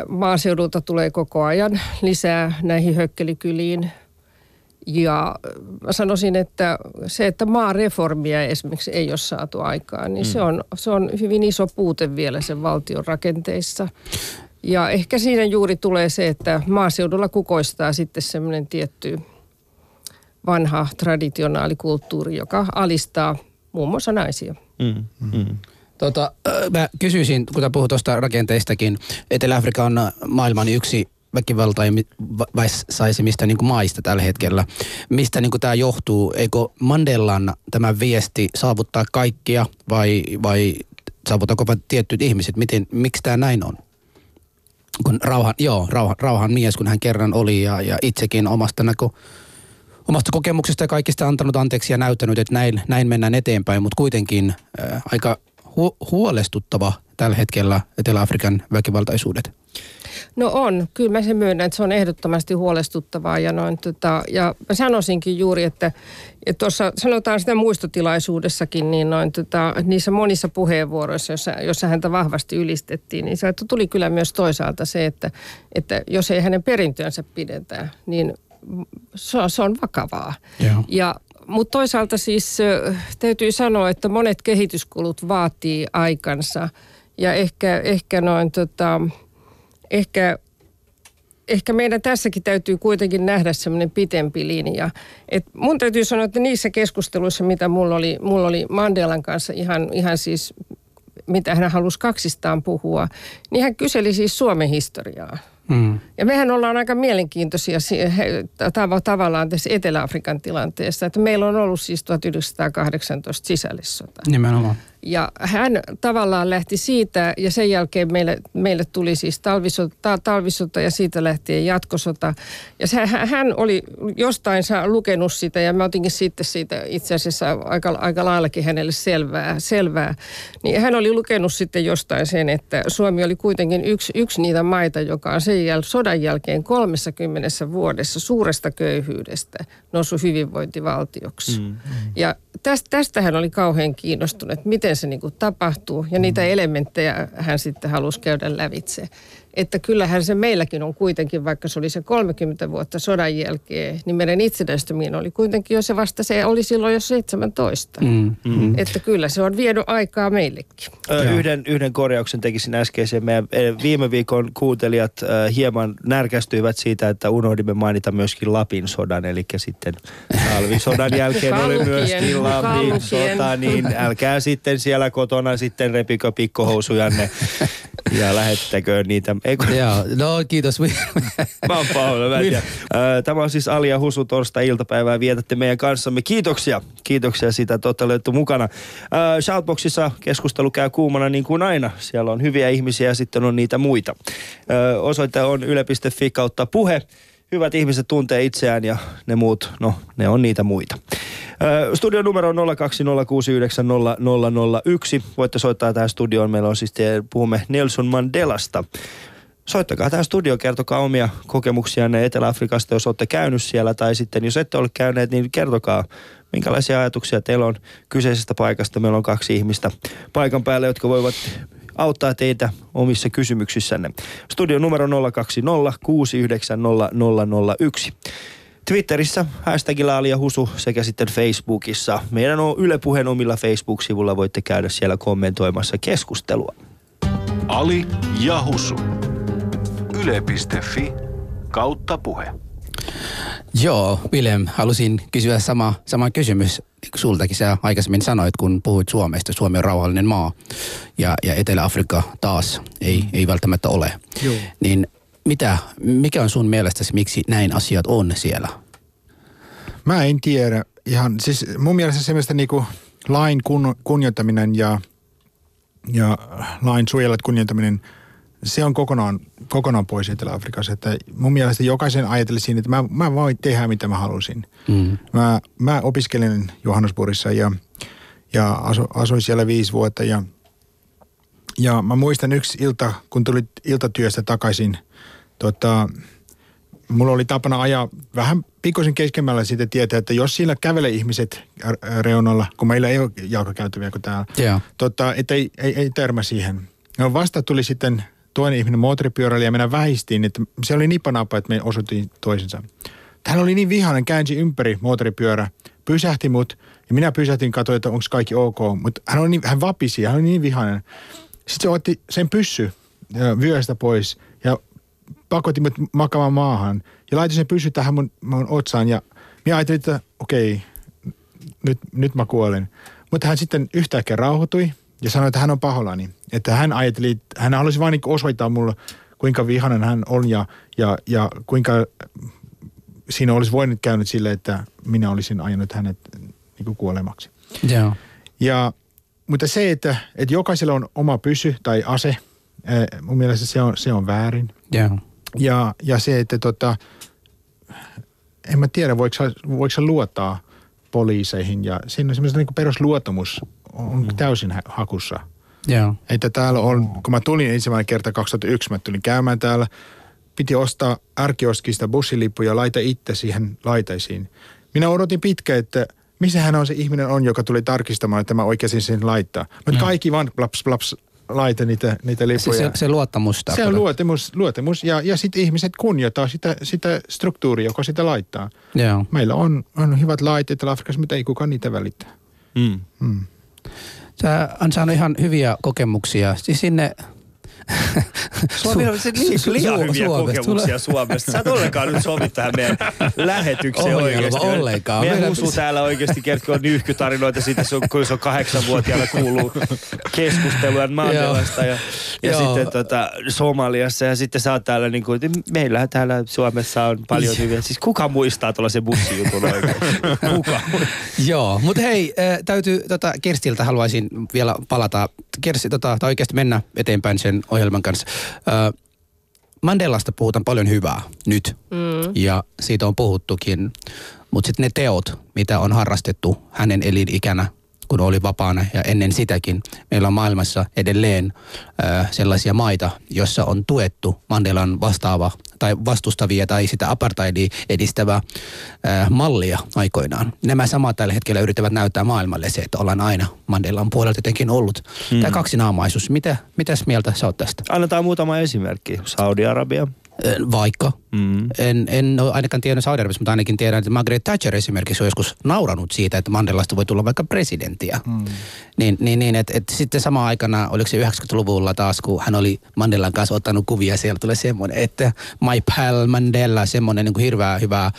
maaseudulta tulee koko ajan lisää näihin hökkelikyliin. Ja mä sanoisin, että se, että maareformia esimerkiksi ei ole saatu aikaan, niin mm. se, on, se on hyvin iso puute vielä sen valtion rakenteissa. Ja ehkä siinä juuri tulee se, että maaseudulla kukoistaa sitten semmoinen tietty vanha traditionaalikulttuuri, joka alistaa muun muassa naisia. Mm, mm. Tota, mä kysyisin, kun puhut tuosta rakenteistakin, Etelä-Afrika on maailman yksi väkivaltaisimmista niin maista tällä hetkellä. Mistä niin tämä johtuu? Eikö Mandelan tämä viesti saavuttaa kaikkia vai, vai saavuttaako vain tietyt ihmiset? Miten, miksi tämä näin on? kun rauhan, joo, rauhan, rauhan mies, kun hän kerran oli ja, ja itsekin omasta näkö, omasta kokemuksesta ja kaikista antanut anteeksi ja näyttänyt, että näin, näin mennään eteenpäin, mutta kuitenkin äh, aika hu- huolestuttava tällä hetkellä Etelä-Afrikan väkivaltaisuudet. No on, kyllä mä sen myönnän, että se on ehdottomasti huolestuttavaa ja noin tota, ja mä sanoisinkin juuri, että, että tuossa sanotaan sitä muistotilaisuudessakin, niin noin tota, niissä monissa puheenvuoroissa, jossa, jossa häntä vahvasti ylistettiin, niin se tuli kyllä myös toisaalta se, että, että jos ei hänen perintöönsä pidetä, niin se on, se on vakavaa. Joo. Ja mutta toisaalta siis täytyy sanoa, että monet kehityskulut vaatii aikansa ja ehkä, ehkä noin tota, ehkä, ehkä meidän tässäkin täytyy kuitenkin nähdä semmoinen pitempi linja. Et mun täytyy sanoa, että niissä keskusteluissa, mitä mulla oli, mulla oli Mandelan kanssa ihan, ihan siis mitä hän halusi kaksistaan puhua, niin hän kyseli siis Suomen historiaa. Mm. Ja mehän ollaan aika mielenkiintoisia tavallaan tässä Etelä-Afrikan tilanteessa, että meillä on ollut siis 1918 sisällissota. Nimenomaan. Ja hän tavallaan lähti siitä ja sen jälkeen meille, meille tuli siis talvisota, talvisota ja siitä lähtien jatkosota. Ja se, hän oli jostain saa lukenut sitä ja mä otinkin sitten siitä itse asiassa aika, aika laillakin hänelle selvää, selvää. Niin hän oli lukenut sitten jostain sen, että Suomi oli kuitenkin yksi, yksi niitä maita, joka on sen jäl, sodan jälkeen 30 vuodessa suuresta köyhyydestä noussut hyvinvointivaltioksi. Mm, mm. Ja tästä, tästä hän oli kauhean kiinnostunut, miten miten se niin kuin tapahtuu. Ja niitä mm. elementtejä hän sitten halusi käydä lävitse että kyllähän se meilläkin on kuitenkin, vaikka se oli se 30 vuotta sodan jälkeen, niin meidän itsenäistyminen oli kuitenkin jo se vasta, se oli silloin jo 17. Mm, mm. Että kyllä se on vienyt aikaa meillekin. Ö, yhden, yhden korjauksen tekisin äskeisen. Meidän viime viikon kuuntelijat ö, hieman närkästyivät siitä, että unohdimme mainita myöskin Lapin sodan, eli sitten talvisodan jälkeen oli myöskin Lapin sota, niin älkää sitten siellä kotona sitten repikö pikkohousujanne ja lähettäkö niitä Eiku... Joo, no kiitos. Mä oon Paula Vätiä. Tämä on siis Alia Husu torstai-iltapäivää. Vietätte meidän kanssamme. Kiitoksia. Kiitoksia siitä, että olette olleet mukana. Shoutboxissa keskustelu käy kuumana niin kuin aina. Siellä on hyviä ihmisiä ja sitten on niitä muita. Osoite on yle.fi kautta puhe hyvät ihmiset tuntee itseään ja ne muut, no ne on niitä muita. Studion numero on 020690001. Voitte soittaa tähän studioon. Meillä on siis, puhumme Nelson Mandelasta. Soittakaa tähän studioon, kertokaa omia kokemuksianne Etelä-Afrikasta, jos olette käynyt siellä. Tai sitten, jos ette ole käyneet, niin kertokaa, minkälaisia ajatuksia teillä on kyseisestä paikasta. Meillä on kaksi ihmistä paikan päällä, jotka voivat auttaa teitä omissa kysymyksissänne. Studion numero 020 690 001. Twitterissä hashtagilla Ali ja Husu sekä sitten Facebookissa. Meidän on Yle Puheen omilla Facebook-sivulla voitte käydä siellä kommentoimassa keskustelua. Ali ja Husu. Yle.fi kautta puhe. Joo, Willem, halusin kysyä sama, sama kysymys sultakin. Sä aikaisemmin sanoit, kun puhuit Suomesta. Suomi on rauhallinen maa ja, ja Etelä-Afrikka taas ei, ei välttämättä ole. Joo. Niin mitä, mikä on sun mielestäsi, miksi näin asiat on siellä? Mä en tiedä. Ihan, siis mun mielestä semmoista niinku lain kun, kunnioittaminen ja, ja lain suojelut kunnioittaminen, se on kokonaan, kokonaan pois Etelä-Afrikassa. Että mun mielestä jokaisen ajatteli siinä, että mä, mä voin tehdä mitä mä halusin. Mm. Mä, mä opiskelin Johannesburgissa ja, ja asu, asuin siellä viisi vuotta ja, ja mä muistan yksi ilta, kun tuli iltatyöstä takaisin, tota, mulla oli tapana ajaa vähän pikkusen keskemmällä siitä tietää, että jos siellä kävelee ihmiset reunalla, kun meillä ei ole jalkakäytäviä kuin täällä, Joo. tota, että ei, ei, ei törmä siihen. No vasta tuli sitten toinen ihminen ja minä vähistiin, että se oli nipanapa, että me osuttiin toisensa. Hän oli niin vihainen, käänsi ympäri moottoripyörä, pysähti mut ja minä pysähtin, katsoin, että onko kaikki ok. Mutta hän, oli niin, hän vapisi, hän oli niin vihainen. Sitten se otti sen pyssy vyöstä pois ja pakotti mut makaamaan maahan. Ja laittoi sen pyssy tähän mun, mun otsaan ja minä ajattelin, että okei, nyt, nyt mä kuolen. Mutta hän sitten yhtäkkiä rauhoitui ja sanoi, että hän on pahoillani. Että hän ajatteli, että hän halusi vain niin osoittaa mulle, kuinka vihainen hän on ja, ja, ja kuinka siinä olisi voinut käynyt sille, että minä olisin ajanut hänet niin kuin kuolemaksi. Joo. Ja, mutta se, että, että jokaisella on oma pysy tai ase, mun mielestä se on, se on väärin. Joo. Ja, ja se, että tota, en mä tiedä, voiko, voiko luottaa poliiseihin. Ja siinä on semmoista niin perusluottamus on mm. täysin hakussa. Joo. Että täällä on, kun mä tulin ensimmäinen kerta 2001, mä tulin käymään täällä, piti ostaa ärkioskista bussilippu ja laita itse siihen laitaisiin. Minä odotin pitkään, että missähän on se ihminen on, joka tuli tarkistamaan, että mä oikeasti sen laittaa. Mutta kaikki vaan plaps plaps laita niitä, niitä Se, lippuja. se, se luottamus. Se on luottamus, luottamus ja, ja sitten ihmiset kunnioittaa sitä, sitä struktuuria, joka sitä laittaa. Joo. Meillä on, on hyvät lait Etelä-Afrikassa, mutta ei kukaan niitä välittää. Mm. Mm. Sä on saanut ihan hyviä kokemuksia. Siis sinne... Suomi on se niin, Su- liian Su- hyviä Suomesta. kokemuksia Suomesta. Sä et ollenkaan nyt sovi tähän meidän lähetykseen oikeasti. ollenkaan. Meidän Meidän Husu täällä oikeasti kertoo nyyhkytarinoita siitä, se on, kun se on kahdeksanvuotiaana kuuluu keskustelua Mandelasta ja, ja Joo. sitten tota, Somaliassa. Ja sitten sä oot täällä, niin kuin, meillä täällä Suomessa on paljon hyviä. Siis kuka muistaa tuollaisen bussijutun oikeasti? Kuka? Joo, mutta hei, äh, täytyy, tota, Kerstiltä haluaisin vielä palata. Kersti, tota, tai oikeasti mennä eteenpäin sen ohjelman kanssa. Äh, Mandelasta puhutaan paljon hyvää nyt, mm. ja siitä on puhuttukin. Mutta sitten ne teot, mitä on harrastettu hänen elinikänä, kun oli vapaana ja ennen sitäkin. Meillä on maailmassa edelleen äh, sellaisia maita, joissa on tuettu Mandelan vastaava tai vastustavia tai sitä apartheidia edistävää äh, mallia aikoinaan. Nämä samat tällä hetkellä yrittävät näyttää maailmalle se, että ollaan aina Mandelan puolelta jotenkin ollut. Mm. Tämä kaksinaamaisuus, mitä, mitäs mieltä sä oot tästä? Annetaan muutama esimerkki. Saudi-Arabia. Vaikka. Mm. En, en ole ainakaan tiennyt saudi mutta ainakin tiedän, että Margaret Thatcher esimerkiksi on joskus nauranut siitä, että Mandelasta voi tulla vaikka presidenttiä. Mm. Niin, niin, niin että, että sitten samaan aikana, oliko se 90-luvulla taas, kun hän oli Mandelan kanssa ottanut kuvia, siellä tulee semmoinen, että My pal Mandela, semmoinen niin kuin hirveä hyvä äh,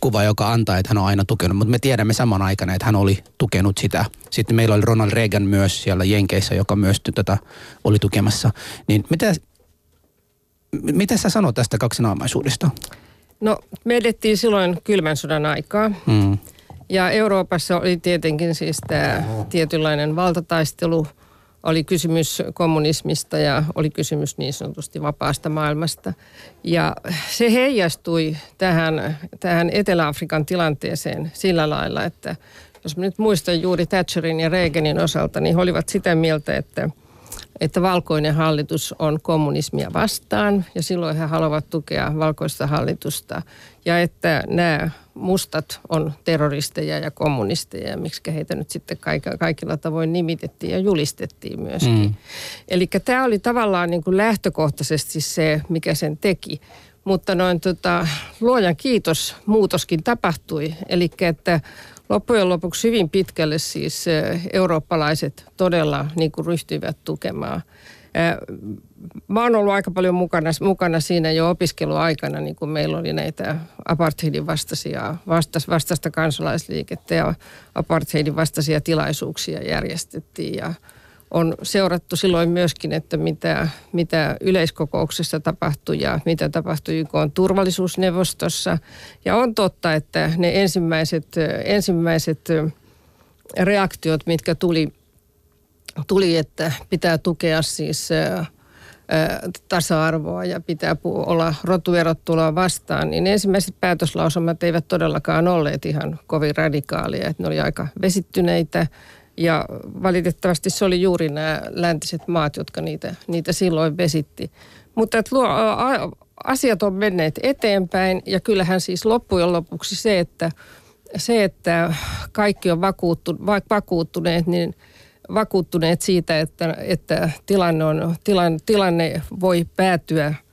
kuva, joka antaa, että hän on aina tukenut. Mutta me tiedämme saman aikana, että hän oli tukenut sitä. Sitten meillä oli Ronald Reagan myös siellä Jenkeissä, joka myös tätä oli tukemassa. Niin mitä, mitä sä sanot tästä kaksinaamaisuudesta? No, me edettiin silloin kylmän sodan aikaa. Mm. Ja Euroopassa oli tietenkin siis tämä tietynlainen valtataistelu. Oli kysymys kommunismista ja oli kysymys niin sanotusti vapaasta maailmasta. Ja se heijastui tähän, tähän Etelä-Afrikan tilanteeseen sillä lailla, että jos mä nyt muistan juuri Thatcherin ja Reaganin osalta, niin he olivat sitä mieltä, että että valkoinen hallitus on kommunismia vastaan ja silloin he haluavat tukea valkoista hallitusta. Ja että nämä mustat on terroristeja ja kommunisteja ja miksi heitä nyt sitten kaikilla, kaikilla tavoin nimitettiin ja julistettiin myöskin. Mm. Eli tämä oli tavallaan niin kuin lähtökohtaisesti se, mikä sen teki. Mutta noin tota, luojan kiitos, muutoskin tapahtui. Eli että loppujen lopuksi hyvin pitkälle siis eh, eurooppalaiset todella niin kuin ryhtyivät tukemaan. Mä oon ollut aika paljon mukana, mukana siinä jo opiskeluaikana, niin kun meillä oli näitä apartheidin vastaisia, vastas, vastaista kansalaisliikettä ja apartheidin vastaisia tilaisuuksia järjestettiin ja on seurattu silloin myöskin, että mitä, mitä yleiskokouksessa tapahtui ja mitä tapahtui YK on turvallisuusneuvostossa. Ja on totta, että ne ensimmäiset, ensimmäiset reaktiot, mitkä tuli, tuli että pitää tukea siis tasa-arvoa ja pitää olla rotuerottelua vastaan, niin ensimmäiset päätöslausumat eivät todellakaan olleet ihan kovin radikaalia, että ne oli aika vesittyneitä ja valitettavasti se oli juuri nämä läntiset maat, jotka niitä, niitä silloin vesitti. Mutta että luo, a, asiat on menneet eteenpäin ja kyllähän siis loppujen lopuksi se, että, se, että kaikki on vakuuttu, vakuuttuneet, niin vakuuttuneet siitä, että, että tilanne, on, tilanne, tilanne voi päätyä –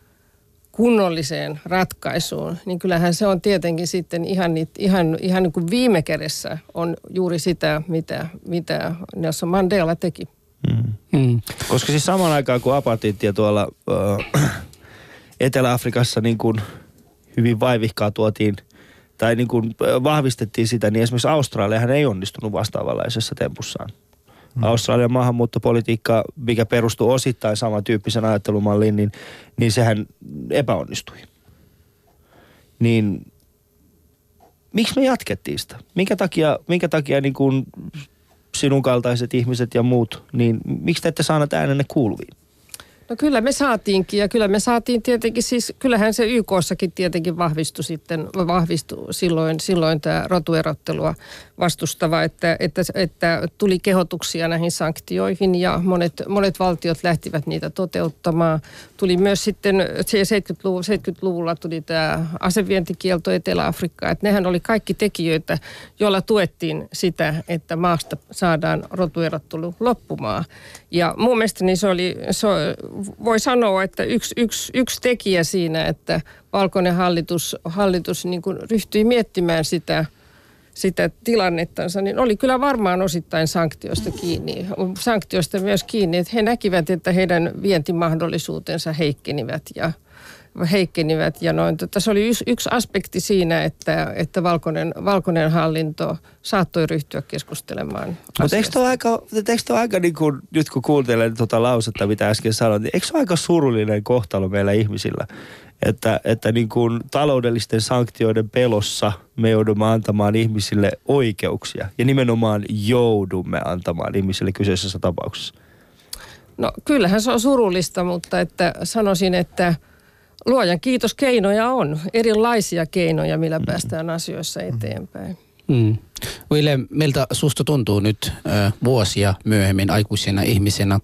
kunnolliseen ratkaisuun, niin kyllähän se on tietenkin sitten ihan, ihan, ihan niin kuin viime kädessä on juuri sitä, mitä, mitä Nelson Mandela teki. Mm. Mm. Koska siis samaan aikaan kun apatiittia tuolla äh, Etelä-Afrikassa niin kuin hyvin vaivihkaa tuotiin tai niin kuin vahvistettiin sitä, niin esimerkiksi Australiahan ei onnistunut vastaavanlaisessa tempussaan. Mm. Australian maahanmuuttopolitiikka, mikä perustuu osittain samantyyppisen ajattelumalliin, niin, niin sehän epäonnistui. Niin miksi me jatkettiin sitä? Minkä takia, minkä takia niin kuin sinun kaltaiset ihmiset ja muut, niin miksi te ette saaneet äänenne kuuluviin? No kyllä me saatiinkin ja kyllä me saatiin tietenkin siis, kyllähän se YKssakin tietenkin vahvistui sitten, vahvistui silloin, silloin tämä rotuerottelua vastustava, että, että, että tuli kehotuksia näihin sanktioihin ja monet, monet valtiot lähtivät niitä toteuttamaan. Tuli myös sitten 70-luvulla, 70-luvulla tuli tämä asevientikielto Etelä-Afrikkaan, että nehän oli kaikki tekijöitä, joilla tuettiin sitä, että maasta saadaan rotuerottelu loppumaan. Ja mun mielestä niin se oli, se voi sanoa, että yksi, yksi, yksi tekijä siinä, että valkoinen hallitus, hallitus niin ryhtyi miettimään sitä, sitä tilannettansa, niin oli kyllä varmaan osittain sanktioista kiinni. Sanktioista myös kiinni, että he näkivät, että heidän vientimahdollisuutensa heikkenivät ja heikkenivät. Ja noin, tota, se oli yksi, yksi aspekti siinä, että, että valkoinen, valkoinen hallinto saattoi ryhtyä keskustelemaan Mutta eikö tuo aika, eikö tuo aika niin kuin, nyt kun kuuntelen tuota lausetta, mitä äsken sanoin, niin eikö se ole aika surullinen kohtalo meillä ihmisillä? Että, että niin kuin taloudellisten sanktioiden pelossa me joudumme antamaan ihmisille oikeuksia. Ja nimenomaan joudumme antamaan ihmisille kyseisessä tapauksessa. No kyllähän se on surullista, mutta että sanoisin, että – luojan kiitos keinoja on, erilaisia keinoja, millä mm. päästään asioissa eteenpäin. Mm. Ville, miltä susta tuntuu nyt äh, vuosia myöhemmin aikuisena ihmisenä,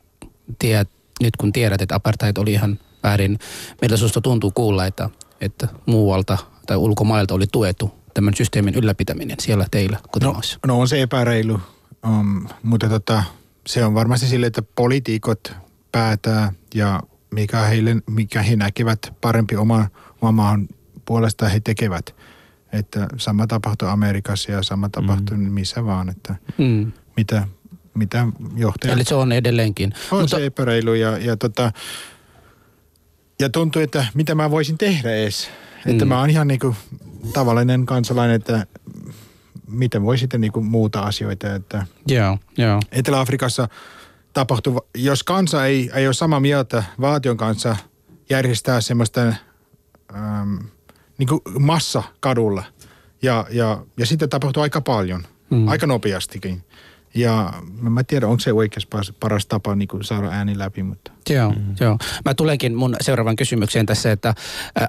tiedät, nyt kun tiedät, että apartheid oli ihan väärin, miltä susta tuntuu kuulla, että, että muualta tai ulkomailta oli tuettu tämän systeemin ylläpitäminen siellä teillä kotimaassa? No, no on se epäreilu, um, mutta tota, se on varmasti sille, että poliitikot päätää ja mikä, heille, mikä he näkevät parempi oma, oma maan puolesta he tekevät. Että sama tapahtuu Amerikassa ja sama tapahtuu mm. missä vaan, että mm. mitä, mitä johtajat... Eli se on edelleenkin. On Mutta... se epäreilu ja, ja, tota, ja tuntuu, että mitä mä voisin tehdä edes. Että mm. mä oon ihan niinku tavallinen kansalainen, että miten voi sitten niinku muuta asioita. Että yeah, yeah. Etelä-Afrikassa – tapahtuva, jos kansa ei, ei ole samaa mieltä valtion kanssa järjestää semmoista ähm, niin kuin massa kadulla. Ja, ja, ja sitten tapahtuu aika paljon, mm. aika nopeastikin. Ja mä tiedän, onko se oikeasti paras tapa niin kuin saada ääni läpi, mutta... Joo, mm. joo. Mä tulenkin mun seuraavan kysymykseen tässä, että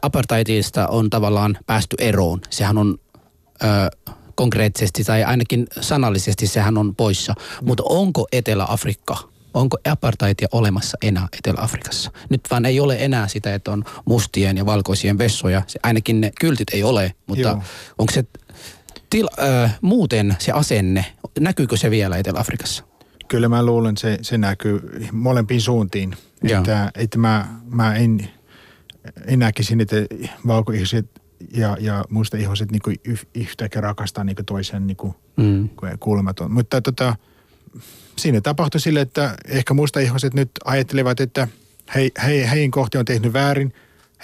apartheidista on tavallaan päästy eroon. Sehän on ö, konkreettisesti tai ainakin sanallisesti sehän on poissa. Mm. Mutta onko Etelä-Afrikka onko apartheidia olemassa enää Etelä-Afrikassa. Nyt vaan ei ole enää sitä, että on mustien ja valkoisien vessoja. Se, ainakin ne kyltit ei ole, mutta Joo. onko se til, äh, muuten se asenne, näkyykö se vielä Etelä-Afrikassa? Kyllä mä luulen, se, se näkyy molempiin suuntiin. Että, että mä, mä en, en näkisin, että valkoiset ja, ja musta ihmiset niin yhtäkkiä rakastaa niin toisen niin kuin, mm. kuulematon. Mutta tota, siinä tapahtui sille, että ehkä musta ihmiset nyt ajattelevat, että he, he, heidän kohti on tehnyt väärin.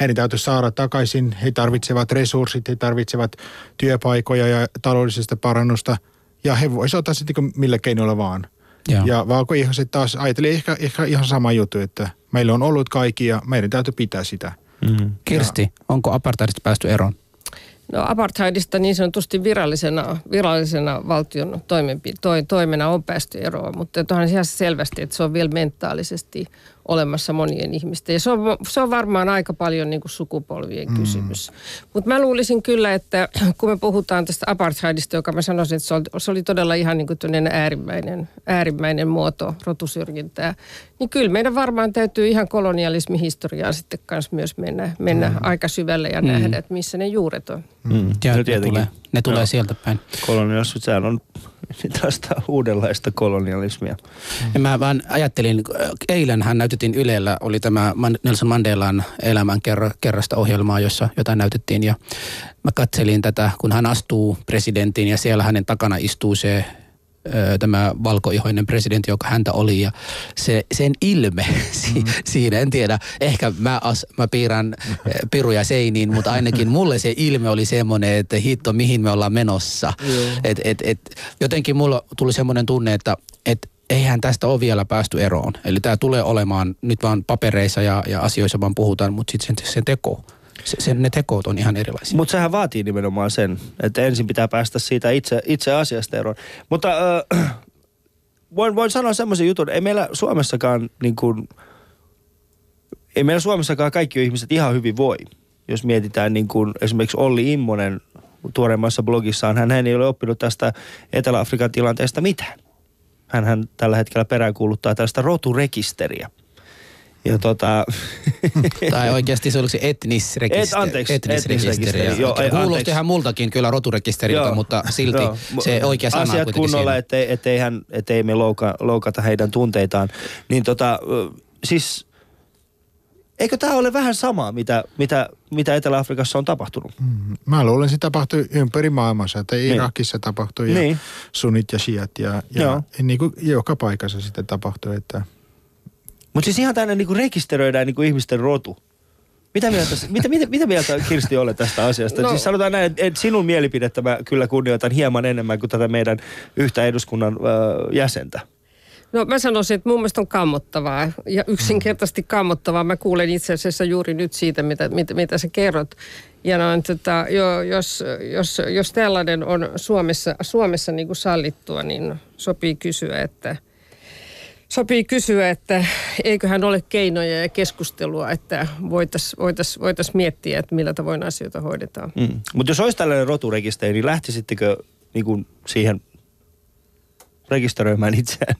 Heidän täytyy saada takaisin. He tarvitsevat resurssit, he tarvitsevat työpaikoja ja taloudellista parannusta. Ja he voisivat ottaa sitten millä keinoilla vaan. Joo. Ja valkoihmiset taas ajatteli ehkä, ehkä ihan sama juttu, että meillä on ollut kaikki ja meidän täytyy pitää sitä. Mm. Kirsti, onko apartheidista päästy eroon? No apartheidista niin sanotusti virallisena, virallisena valtion toimenpi, toi, toimena on päästy eroon, mutta onhan ihan selvästi, että se on vielä mentaalisesti olemassa monien ihmisten. Ja se on, se on varmaan aika paljon niin kuin sukupolvien mm. kysymys. Mutta mä luulisin kyllä, että kun me puhutaan tästä apartheidista, joka mä sanoisin, että se oli, se oli todella ihan niin kuin äärimmäinen, äärimmäinen muoto rotusyrjintää, niin kyllä meidän varmaan täytyy ihan kolonialismihistoriaan sitten kanssa myös mennä, mennä mm. aika syvälle ja mm. nähdä, että missä ne juuret on. Mm. Ja no, ne tulee, ne tulee Joo. sieltä päin. Kolonialismi, sehän on tästä uudenlaista kolonialismia. Ja mä vaan ajattelin, eilen hän näytettiin Ylellä, oli tämä Nelson Mandelan elämän kerrasta ohjelmaa, jossa jotain näytettiin ja mä katselin tätä, kun hän astuu presidentin ja siellä hänen takana istuu se tämä valkoihoinen presidentti, joka häntä oli ja se, sen ilme mm. siinä, en tiedä, ehkä mä, as, mä piirrän piruja seiniin, mutta ainakin mulle se ilme oli semmoinen, että hitto mihin me ollaan menossa. Et, et, et, jotenkin mulla tuli semmoinen tunne, että et, eihän tästä ole vielä päästy eroon. Eli tämä tulee olemaan nyt vaan papereissa ja, ja asioissa vaan puhutaan, mutta sitten sen, sen teko se, sen, ne tekoot on ihan erilaisia. Mutta sehän vaatii nimenomaan sen, että ensin pitää päästä siitä itse, itse asiasta eroon. Mutta äh, voin, voin sanoa semmoisen jutun, ei meillä Suomessakaan niin kuin, ei meillä Suomessakaan kaikki ihmiset ihan hyvin voi. Jos mietitään niin kuin esimerkiksi Olli Immonen tuoreimmassa blogissaan, hän, hän ei ole oppinut tästä Etelä-Afrikan tilanteesta mitään. Hän, hän tällä hetkellä peräänkuuluttaa tästä roturekisteriä. Ja tota... tai oikeasti se olisi etnisrekisteri. Et, anteeksi, etnisrekisteri. etnisrekisteri. Kuulosti ihan multakin kyllä roturekisteriltä, mutta silti joo. se oikea sana Asiat kunnolla, ettei, ettei, hän, ettei me louka, loukata heidän tunteitaan. Niin tota, siis eikö tämä ole vähän samaa, mitä, mitä, mitä Etelä-Afrikassa on tapahtunut? Mm, mä luulen, että se tapahtui ympäri maailmassa, että niin. Irakissa tapahtui ja niin. sunit ja shiat ja, ja niin kuin joka paikassa sitten tapahtui, että – mutta siis ihan tänne niinku rekisteröidään niinku ihmisten rotu. Mitä mieltä, mitä, mitä, mitä mieltä Kirsti olet tästä asiasta? No. Siis sanotaan näin, että sinun mielipidettä mä kyllä kunnioitan hieman enemmän kuin tätä meidän yhtä eduskunnan ö, jäsentä. No mä sanoisin, että mun mielestä on kammottavaa ja yksinkertaisesti kammottavaa. Mä kuulen itse asiassa juuri nyt siitä, mitä, mitä, mitä sä kerrot. Ja noin, tota, jo, jos, jos, jos tällainen on Suomessa, Suomessa niin kuin sallittua, niin sopii kysyä, että – sopii kysyä, että eiköhän ole keinoja ja keskustelua, että voitaisiin voitais, voitais miettiä, että millä tavoin asioita hoidetaan. Mm. Mutta jos olisi tällainen roturekisteri, niin lähtisittekö niin siihen rekisteröimään itseään?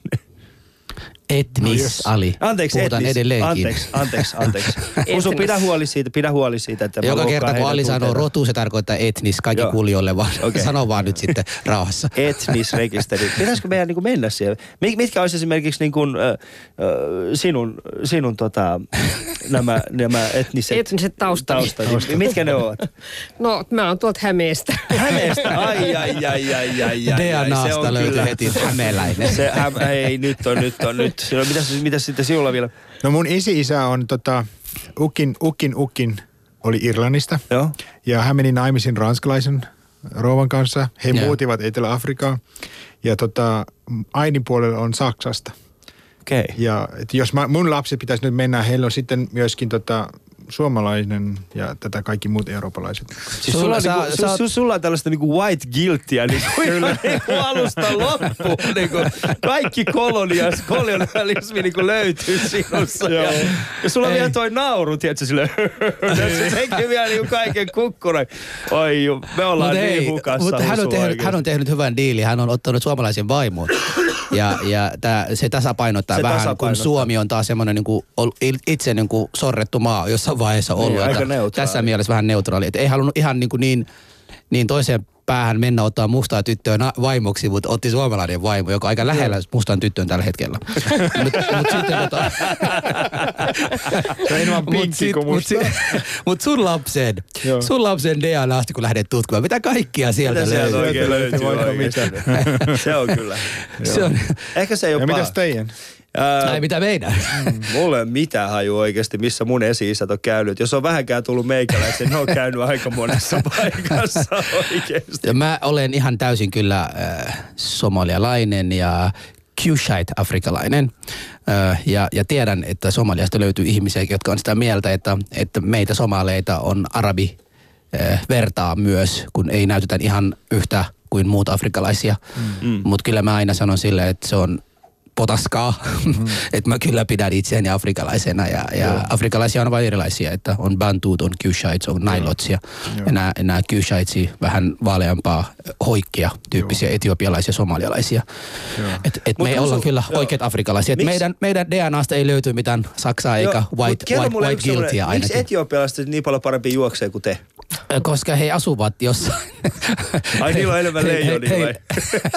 Etnis no Ali. Anteeksi, Puhutaan etnis. edelleenkin. Anteeksi, anteeksi, anteeksi. Usu, pidä huoli siitä, pidä huoli siitä, että Joka kerta kun Ali sanoo rotu, se tarkoittaa etnis, kaikki Joo. kuulijoille vaan. Okay. Sano vaan nyt sitten rauhassa. Etnisrekisteri. Pitäisikö meidän niin kuin mennä siellä? Mitkä olisi esimerkiksi niin kuin, äh, sinun, sinun tota, nämä, nämä etniset, etniset taustat. taustat. Mitkä ne ovat? No, mä oon tuolta Hämeestä. Hämeestä? Ai, ai, ai, ai, ai, ai. DNAsta löytyy heti hämeläinen. Se, häm, ei, nyt on, nyt on, nyt nyt. Mitä, mitä sitten sinulla vielä? No mun isi-isä on tota, Ukin, Ukin, Ukin oli Irlannista. Joo. Ja hän meni naimisiin ranskalaisen rouvan kanssa. He Joo. muutivat Etelä-Afrikaan. Ja tota, äidin puolella on Saksasta. Okay. Ja et jos mä, mun lapsi pitäisi nyt mennä, heillä on sitten myöskin tota, suomalainen ja tätä kaikki muut eurooppalaiset. Siis sulla, sulla, niinku, sä, su, sulla on tällaista niinku white guiltia niinku, niinku alusta loppuun. Niinku, kaikki kolonias, kolonialismi niinku löytyy sinussa. ja, ja sulla on vielä toi nauru, tiedätkö, sille se teki vielä niinku kaiken kukkuran. Oi me ollaan mut niin hei, hukassa. Mutta hän on, tehnyt, hän on tehnyt hyvän diilin. Hän on ottanut suomalaisen vaimon. Ja, ja tää, se tasapainottaa se vähän, tasapainottaa. kun Suomi on taas semmoinen niin itse niin sorrettu maa, jossa jossain vaiheessa ollut. Niin, aika neutraali. Tässä mielessä vähän neutraali. Että ei halunnut ihan niin, kuin niin niin toiseen päähän mennä ottaa mustaa tyttöä na- vaimoksi, mutta otti suomalainen vaimo, joka on aika lähellä mustan tyttöön tällä hetkellä. Mutta mut sitten tota... Se on enemmän Mut, sit, kuin mut, musta. si- mut sun lapsen, Joo. sun lapsen DNAsta kun lähdet tutkimaan, mitä kaikkia sieltä Mitä sieltä löytyy? oikein löytyy löytyy? Se on kyllä. Se on, Ehkä se ei ole Ja paha. mitäs teidän? Ää, ai mitä meidän? Mulla ei mitään haju oikeasti, missä mun esi-isät on käynyt. Jos on vähänkään tullut meikäläisiä, ne on käynyt aika monessa paikassa oikeasti. Ja Mä olen ihan täysin kyllä äh, somalialainen ja Kushite-afrikalainen. Äh, ja, ja tiedän, että Somaliasta löytyy ihmisiä, jotka on sitä mieltä, että, että meitä somaleita on arabi vertaa myös, kun ei näytetä ihan yhtä kuin muut afrikalaisia. Mm. Mutta kyllä mä aina sanon sille, että se on potaskaa, mm. että mä kyllä pidän itseäni afrikalaisena ja, ja afrikalaisia on vain erilaisia, että on bantuut, on Kushites, on nailotsia ja nämä, nämä vähän vaaleampaa hoikkia tyyppisiä etiopialaisia somalialaisia. Et, et me ollaan kyllä joo. oikeat afrikalaisia. Et meidän, meidän DNAsta ei löyty mitään Saksaa eikä Joo, mut white, white, white semmoinen, guiltyä Miksi ainakin. etiopialaiset niin paljon parempi juoksee kuin te? Koska he asuvat jossain. Ai, niillä on enemmän He- he- leijonia he- vai?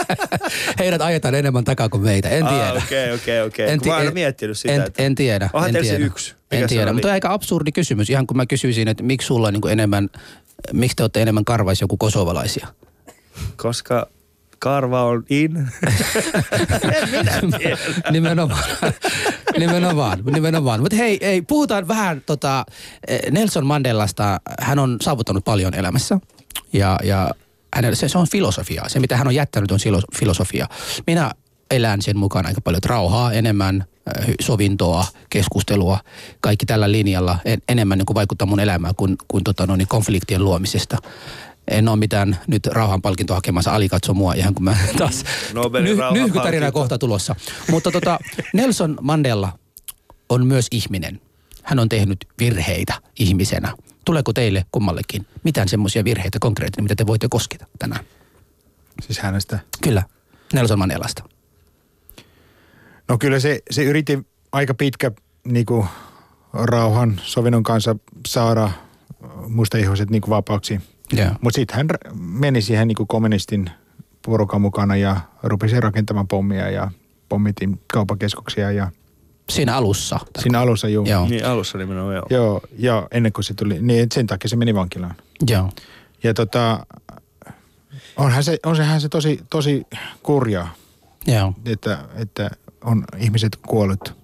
Heidät ajetaan enemmän takaa kuin meitä, en tiedä. Ah, okei, okei, okei. Mä oon miettinyt sitä, en, että... en tiedä. Onhan en teillä se tiedä. yksi. Mikä En tiedä, mutta aika absurdi kysymys. Ihan kun mä kysyisin, että miksi sulla on niin enemmän, miksi te olette enemmän karvaisia kuin kosovalaisia? Koska karva on in. nimenomaan. nimenomaan, nimenomaan. Mutta hei, hei, puhutaan vähän tota, eh, Nelson Mandelasta. Hän on saavuttanut paljon elämässä ja, ja hänellä, se, se on filosofia. Se, mitä hän on jättänyt, on filosofia. Minä elän sen mukaan aika paljon että rauhaa enemmän, hy- sovintoa, keskustelua, kaikki tällä linjalla en, enemmän niin kuin vaikuttaa mun elämään kuin, kuin tota, no, niin konfliktien luomisesta. En ole mitään nyt rauhanpalkintoa hakemassa, Ali katso mua ihan kun mä taas Nobelin nyhkytarina kohta tulossa. Mutta tota, Nelson Mandela on myös ihminen. Hän on tehnyt virheitä ihmisenä. Tuleeko teille kummallekin mitään semmoisia virheitä konkreettisia, mitä te voitte kosketa tänään? Siis hänestä. Kyllä, Nelson Mandelasta. No kyllä se, se yritti aika pitkä niin kuin, rauhan sovinnon kanssa saada mustaihoiset niin kuin, vapaaksi. Joo. Mutta sitten hän meni siihen niin kuin kommunistin porukan mukana ja rupesi rakentamaan pommia ja pommitin kaupakeskuksia ja Siinä alussa. siinä alussa juu. Joo. niin alussa nimenomaan joo. Joo, ja ennen kuin se tuli, niin sen takia se meni vankilaan. Joo. Ja tota, onhan se, on sehän se tosi, tosi kurjaa, Joo. että, että on ihmiset kuollut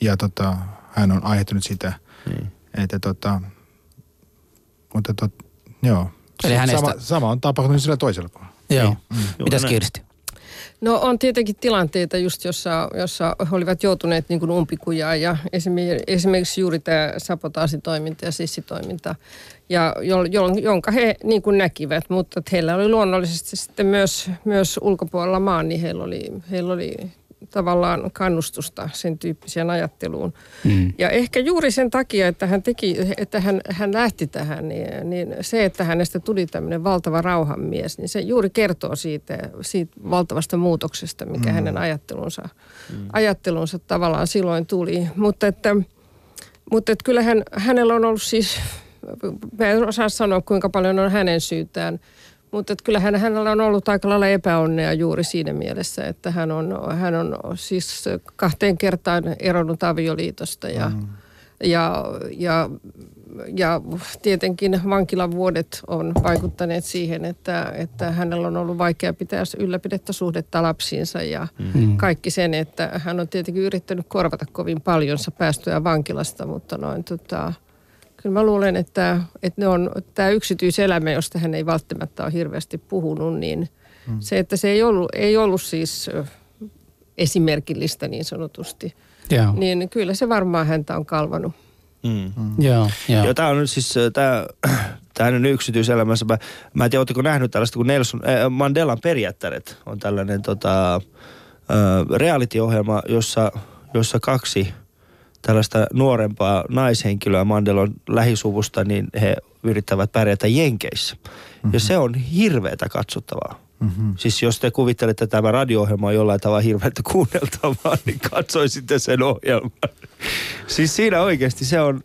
ja tota, hän on aiheuttanut sitä, Niin. että tota, mutta tot, joo. Eli hänestä- sama, sama on tapahtunut sillä toisella puolella. Joo. Juuri Mitäs näin. Kirsti? No on tietenkin tilanteita just, jossa, jossa he olivat joutuneet niin umpikujaan ja esimerkiksi, juuri tämä sabotaasitoiminta ja sissitoiminta, ja jo, jo, jonka he niin kuin näkivät, mutta että heillä oli luonnollisesti sitten myös, myös ulkopuolella maan, niin heillä oli, heillä oli tavallaan kannustusta sen tyyppiseen ajatteluun. Mm. Ja ehkä juuri sen takia, että hän, teki, että hän, hän lähti tähän, niin, niin se, että hänestä tuli tämmöinen valtava rauhanmies, niin se juuri kertoo siitä, siitä valtavasta muutoksesta, mikä mm. hänen ajattelunsa, mm. ajattelunsa tavallaan silloin tuli. Mutta että, mutta että kyllähän hänellä on ollut siis, mä en osaa sanoa kuinka paljon on hänen syytään, mutta että kyllähän hänellä on ollut aika lailla epäonnea juuri siinä mielessä, että hän on, hän on siis kahteen kertaan eronnut avioliitosta ja, mm. ja, ja, ja tietenkin vankilavuodet on vaikuttaneet siihen, että, että hänellä on ollut vaikea pitää ylläpidettä suhdetta lapsiinsa ja mm. kaikki sen, että hän on tietenkin yrittänyt korvata kovin paljonsa päästöjä vankilasta, mutta noin tota, Kyllä mä luulen, että, että ne on, tämä yksityiselämä, josta hän ei välttämättä ole hirveästi puhunut, niin mm. se, että se ei ollut, ei ollut siis esimerkillistä niin sanotusti, Joo. niin kyllä se varmaan häntä on kalvanut. Mm. Joo. Joo. Joo, tämä on nyt siis, tämä, tämä on yksityiselämässä. Mä, mä en tiedä, oletteko nähnyt tällaista kuin Nelson, äh, Mandelan perjättäret on tällainen tota, äh, reality-ohjelma, jossa, jossa kaksi tällaista nuorempaa naishenkilöä Mandelon lähisuvusta, niin he yrittävät pärjätä Jenkeissä. Mm-hmm. Ja se on hirveätä katsottavaa. Mm-hmm. Siis jos te kuvittelette, että tämä radio-ohjelma on jollain tavalla hirveätä kuunneltavaa, niin katsoisitte sen ohjelman. siis siinä oikeasti se on,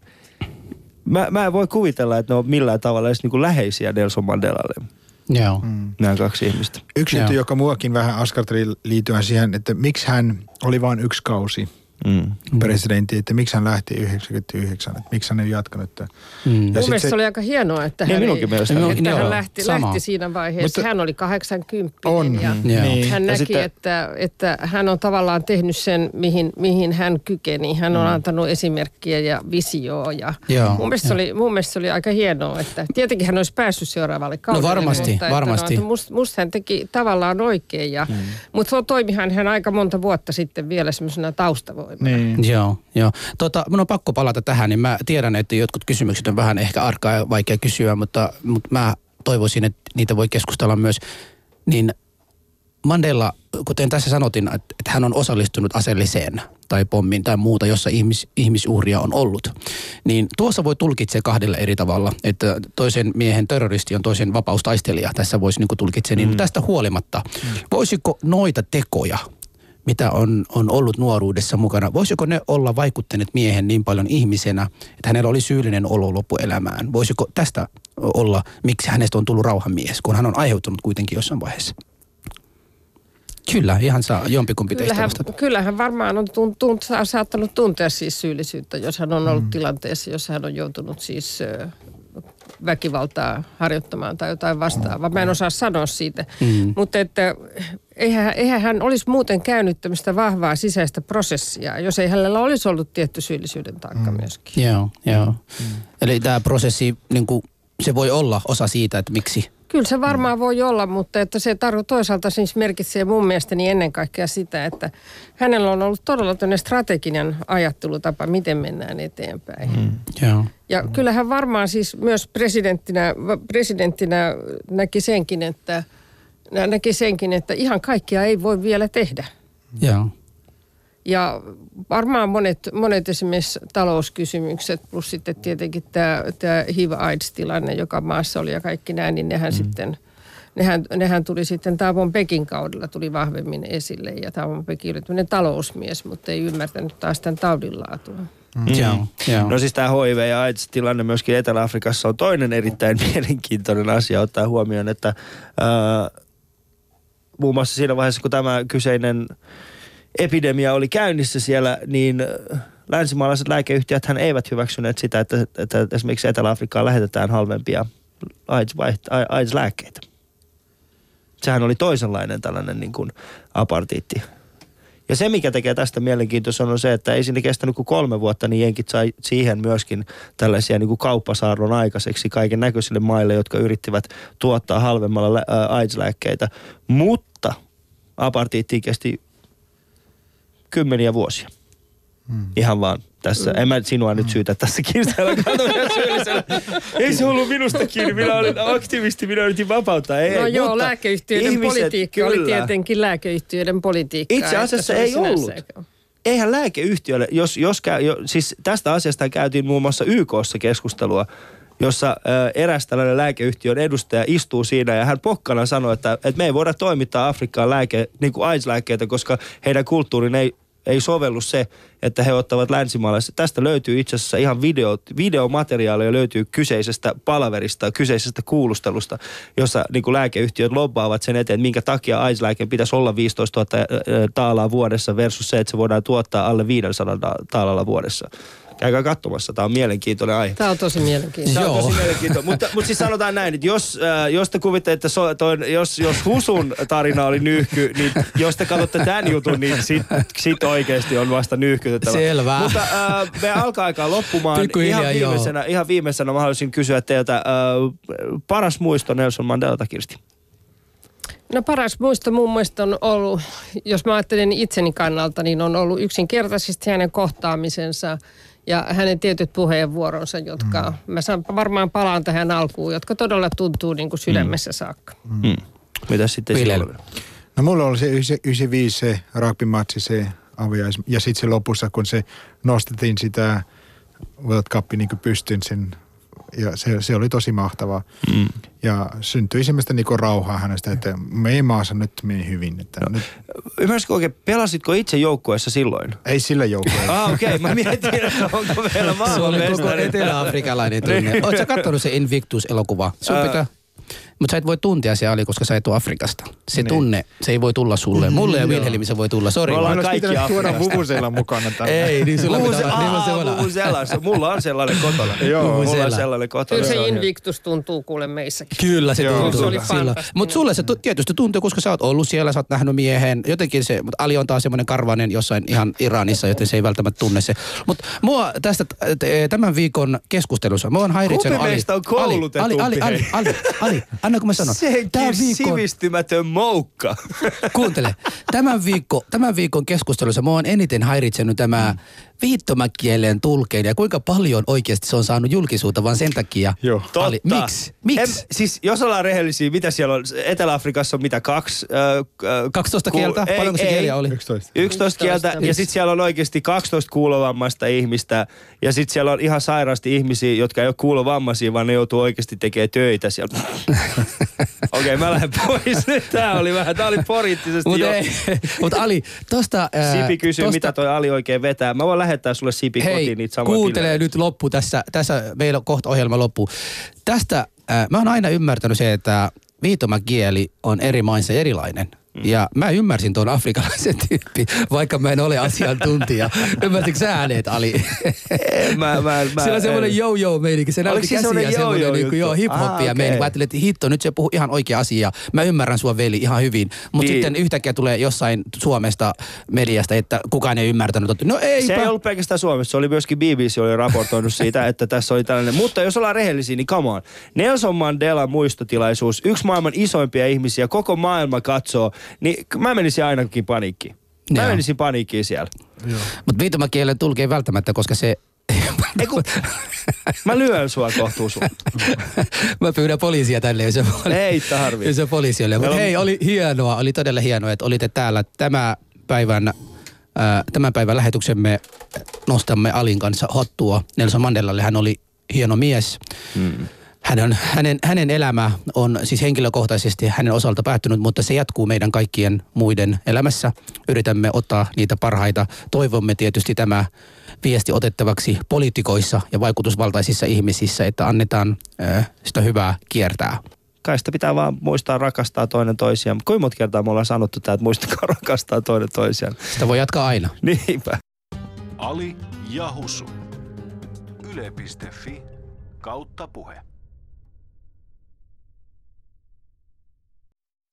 mä, mä en voi kuvitella, että ne on millään tavalla edes niin kuin läheisiä Nelson Mandelalle. Joo. Mm. Nämä kaksi ihmistä. Yksi juttu, joka muakin vähän askarteli liittyen siihen, että miksi hän oli vain yksi kausi Mm. presidentti, että miksi hän lähti 99, että miksi hän ei jatkanut. Mm. Ja Mun se- oli aika hienoa, että Niin, hän, minunkin ei, että joo, hän lähti, sama. lähti siinä vaiheessa. Mutta- hän oli 80 On. ja Joo. Niin. hän Ja näki, sitten- että, että hän on tavallaan tehnyt sen, mihin, mihin hän kykeni. Hän on antanut esimerkkiä ja visioa. Ja Joo, mun, mielestä se oli, mun mielestä se oli aika hienoa, että tietenkin hän olisi päässyt seuraavalle kaudelle. varmasti, mutta että varmasti. No, musta must hän teki tavallaan oikein. Ja, Mutta toimihan hän aika monta vuotta sitten vielä semmoisena taustavoimana. Niin. Joo, joo. Tota, mun on pakko palata tähän, niin mä tiedän, että jotkut kysymykset on vähän ehkä arkaa ja vaikea kysyä, mutta, mutta mä toivoisin, että niitä voi keskustella myös. Niin Mandela, kuten tässä sanotin, että, että hän on osallistunut aseelliseen tai pommin tai muuta, jossa ihmis, ihmisuhria on ollut. Niin tuossa voi tulkitse kahdella eri tavalla, että toisen miehen terroristi on toisen vapaustaistelija. Tässä voisi niin tulkitse, niin tästä huolimatta, voisiko noita tekoja, mitä on, on ollut nuoruudessa mukana, voisiko ne olla vaikuttaneet miehen niin paljon ihmisenä, että hänellä oli syyllinen olo loppuelämään? Voisiko tästä olla, miksi hänestä on tullut rauhanmies, kun hän on aiheuttanut kuitenkin jossain vaiheessa? Kyllä, ihan saa jompikumpi teistä Kyllähän, vastata. kyllähän varmaan on tunt, tunt, saattanut tuntea siis syyllisyyttä, jos hän on ollut mm. tilanteessa, jossa hän on joutunut siis väkivaltaa harjoittamaan tai jotain vastaavaa. Mä en osaa sanoa siitä. Mm. Mutta että eihän, eihän hän olisi muuten käynyt tämmöistä vahvaa sisäistä prosessia, jos ei hänellä olisi ollut tietty syyllisyyden taakka mm. myöskin. Joo, joo. Mm. Eli tämä prosessi, niin kuin, se voi olla osa siitä, että miksi Kyllä se varmaan voi olla, mutta että se tarvo, toisaalta siis merkitsee mun mielestäni ennen kaikkea sitä, että hänellä on ollut todella tämmöinen strateginen ajattelutapa, miten mennään eteenpäin. Mm. Joo. Ja kyllähän varmaan siis myös presidenttinä, presidenttinä näki senkin, että näki senkin, että ihan kaikkia ei voi vielä tehdä. Joo. Ja varmaan monet, monet esimerkiksi talouskysymykset plus sitten tietenkin tämä, tämä HIV-AIDS-tilanne, joka maassa oli ja kaikki näin, niin nehän mm. sitten, nehän, nehän tuli sitten Taavon Pekin kaudella tuli vahvemmin esille. Ja Taavon Pekin oli tämmöinen talousmies, mutta ei ymmärtänyt taas tämän taudin laatua. Mm. Joo, joo. No siis tämä HIV ja AIDS-tilanne myöskin Etelä-Afrikassa on toinen erittäin mielenkiintoinen asia ottaa huomioon, että ää, muun muassa siinä vaiheessa, kun tämä kyseinen epidemia oli käynnissä siellä, niin äh, länsimaalaiset lääkeyhtiöt hän eivät hyväksyneet sitä, että, että esimerkiksi Etelä-Afrikkaan lähetetään halvempia AIDS-lääkkeitä. Sehän oli toisenlainen tällainen niin kuin apartiitti. Ja se, mikä tekee tästä mielenkiintoista, on se, että ei sinne kestänyt kuin kolme vuotta, niin jenkit sai siihen myöskin tällaisia niin kuin kauppasaarron aikaiseksi kaiken näköisille maille, jotka yrittivät tuottaa halvemmalla lä- ää, AIDS-lääkkeitä. Mutta apartiitti kesti kymmeniä vuosia. Hmm. Ihan vaan tässä. En mä sinua nyt syytä tässä kiistellä. Kato minä syyllisenä. Ei se ollut minusta kiinni. Minä olin aktivisti, minä yritin vapauttaa. Ei, No ei, joo, mutta lääkeyhtiöiden ihmiset, politiikka oli kyllä. tietenkin lääkeyhtiöiden politiikkaa. Itse asiassa se oli ei ollut. Eihän lääkeyhtiölle, jos, jos käy, jo, siis tästä asiasta käytiin muun muassa YKssa keskustelua, jossa ö, eräs tällainen lääkeyhtiön edustaja istuu siinä ja hän pokkana sanoi, että, että me ei voida toimittaa Afrikkaan lääke, niin kuin AIDS-lääkkeitä, koska heidän kulttuurin ei, ei sovellu se, että he ottavat länsimaalaiset. Tästä löytyy itse asiassa ihan video, videomateriaalia löytyy kyseisestä palaverista, kyseisestä kuulustelusta, jossa niin kuin lääkeyhtiöt lobbaavat sen eteen, että minkä takia AIDS-lääkeen pitäisi olla 15 000 ö, taalaa vuodessa versus se, että se voidaan tuottaa alle 500 taalalla vuodessa. Käykää katsomassa, tämä on mielenkiintoinen aihe. Tämä on tosi mielenkiintoista. Tämä on tosi mielenkiintoista. mutta, mutta siis sanotaan näin, että jos, äh, jos te kuvittelette, että so, toi, jos, jos Husun tarina oli nyyhky, niin jos te katsotte tämän jutun, niin sit, sit oikeasti on vasta nyyhkytettävä. Selvä. Mutta äh, me alkaa aikaa loppumaan. Ihan, joo. viimeisenä, ihan viimeisenä mä haluaisin kysyä teiltä äh, paras muisto Nelson Mandelta, Kirsti. No paras muisto mun mielestä on ollut, jos mä ajattelen itseni kannalta, niin on ollut yksinkertaisesti hänen kohtaamisensa ja hänen tietyt puheenvuoronsa, jotka, mm. mä saan, varmaan palaan tähän alkuun, jotka todella tuntuu niin kuin sydämessä saakka. Mm. Mitäs sitten Vilel. sinulla? No mulla oli se 95 se rugby-matsi, se aviais. Ja sitten se lopussa, kun se nostettiin sitä World Cup niin pystyyn sen. Ja se, se oli tosi mahtavaa. Mm. Ja syntyi semmoista niinku rauhaa hänestä, että meidän maassa nyt meni hyvin. Että nyt, Ymmärsitkö oikein, pelasitko itse joukkueessa silloin? ei sillä joukkueella. Ah, okei. Okay. Mä mietin, että onko vielä Se oli koko etelä-afrikalainen tunne. Oletko katsonut se Invictus-elokuva? Sun Ää, pitää... Mutta sä et voi tuntea se Ali, koska sä et ole Afrikasta. Se Niin. tunne, se ei voi tulla sulle. Mulle ja Joo. Wilhelmi se voi tulla, sori. Me ollaan kaikki pitänyt tuoda Afrikasta. Vuvuzela mukana tänne. Ei, niin sulla pitää olla. Niin on se. Vuvuzela. Mulla on sellainen kotona. Joo. Mulla on sellainen kotona. Kyllä se. Invictus tuntuu kuule meissäkin. Kyllä se Joo, tuntuu. Mutta sulle se tu- tietysti tuntuu, koska sä oot ollut siellä, sä oot nähnyt miehen. Jotenkin se, mutta Ali on taas semmoinen karvainen jossain ihan Iranissa, joten se ei välttämättä tunne se. Mutta mua tästä tämän viikon keskustelussa, mua on häiritsenyt Kumpi Ali. meistä on koulutetumpi, Ali, Ali, Ali, Ali, Ali, Ali, anna kun mä sanon. Senkin Tää viikon, sivistymätön moukka. kuuntele, tämän, viikko, tämän viikon keskustelussa mua on eniten häiritsenyt tämä viittomakielen tulkeen ja kuinka paljon oikeasti se on saanut julkisuutta vaan sen takia. Joo. Totta. Ali, miksi? Miksi? En, siis jos ollaan rehellisiä, mitä siellä on? Etelä-Afrikassa on mitä kaksi? Äh, äh, 12 kieltä? ei, Paljonko se ei. kieliä oli? 11. 11 kieltä ja Miksi? sitten siellä on oikeasti 12 kuulovammaista ihmistä ja sitten siellä on ihan sairaasti ihmisiä, jotka ei ole kuulovammaisia, vaan ne joutuu oikeasti tekemään töitä siellä. Okei, okay, mä lähden pois nyt. Tää oli vähän, tää oli poliittisesti Mutta jo. mut Ali, tosta... ää, Sipi kysyy, tosta, mitä toi Ali oikein vetää. Mä voin lähettää sulle Sipi Hei, kotiin niitä samoja kuuntele pillejä. nyt loppu tässä, tässä meillä on kohta ohjelma loppu. Tästä, ää, mä oon aina ymmärtänyt se, että viitomakieli on eri maissa erilainen. Mm. Ja mä ymmärsin tuon afrikkalaisen tyyppi, vaikka mä en ole asiantuntija. Ymmärsitkö sä äänet, Ali? Mä, mä, mä, Siellä on semmoinen en. yo-yo meininki. Se näytti käsiä semmoinen semmoinen niin kuin, joo, hip-hoppia Ah, okay. Mä ajattelin, että hitto, nyt se puhuu ihan oikea asia. Mä ymmärrän sua veli ihan hyvin. Mutta Niin. sitten yhtäkkiä tulee jossain Suomesta mediasta, että kukaan ei ymmärtänyt. No eipä. Se ei ollut pelkästään Suomessa, se oli myöskin BBC oli raportoinut siitä, että tässä oli tällainen. Mutta jos ollaan rehellisiä, niin come on. Nelson Mandela muistotilaisuus, yksi maailman isoimpia ihmisiä, koko maailma katsoo, niin mä menisin ainakin paniikkiin. Mä Joo. menisin paniikkiin siellä. Mutta viitomakielen tulki ei välttämättä, koska se... Ei kun, mä lyön sua kohtuus. Mä pyydän poliisia tänne, jos se, Ei tarvi. jos se poliisi oli. Mutta on- hei, oli hienoa, oli todella hienoa, että olitte täällä tämä päivän, äh, tämän päivän lähetyksemme nostamme Alin kanssa hottua. Nelson Mandelalle hän oli hieno mies. Hmm. Hän on, hänen, hänen elämä on siis henkilökohtaisesti hänen osalta päättynyt, mutta se jatkuu meidän kaikkien muiden elämässä. Yritämme ottaa niitä parhaita. Toivomme tietysti tämä viesti otettavaksi poliitikoissa ja vaikutusvaltaisissa ihmisissä, että annetaan äh, sitä hyvää kiertää. Kai sitä pitää vaan muistaa rakastaa toinen toisiaan. Kuinka monta kertaa me ollaan sanottu tää, että muistakaa rakastaa toinen toisiaan. Sitä voi jatkaa aina. Niinpä. Ali ja Husu. Yle.fi kautta puhe.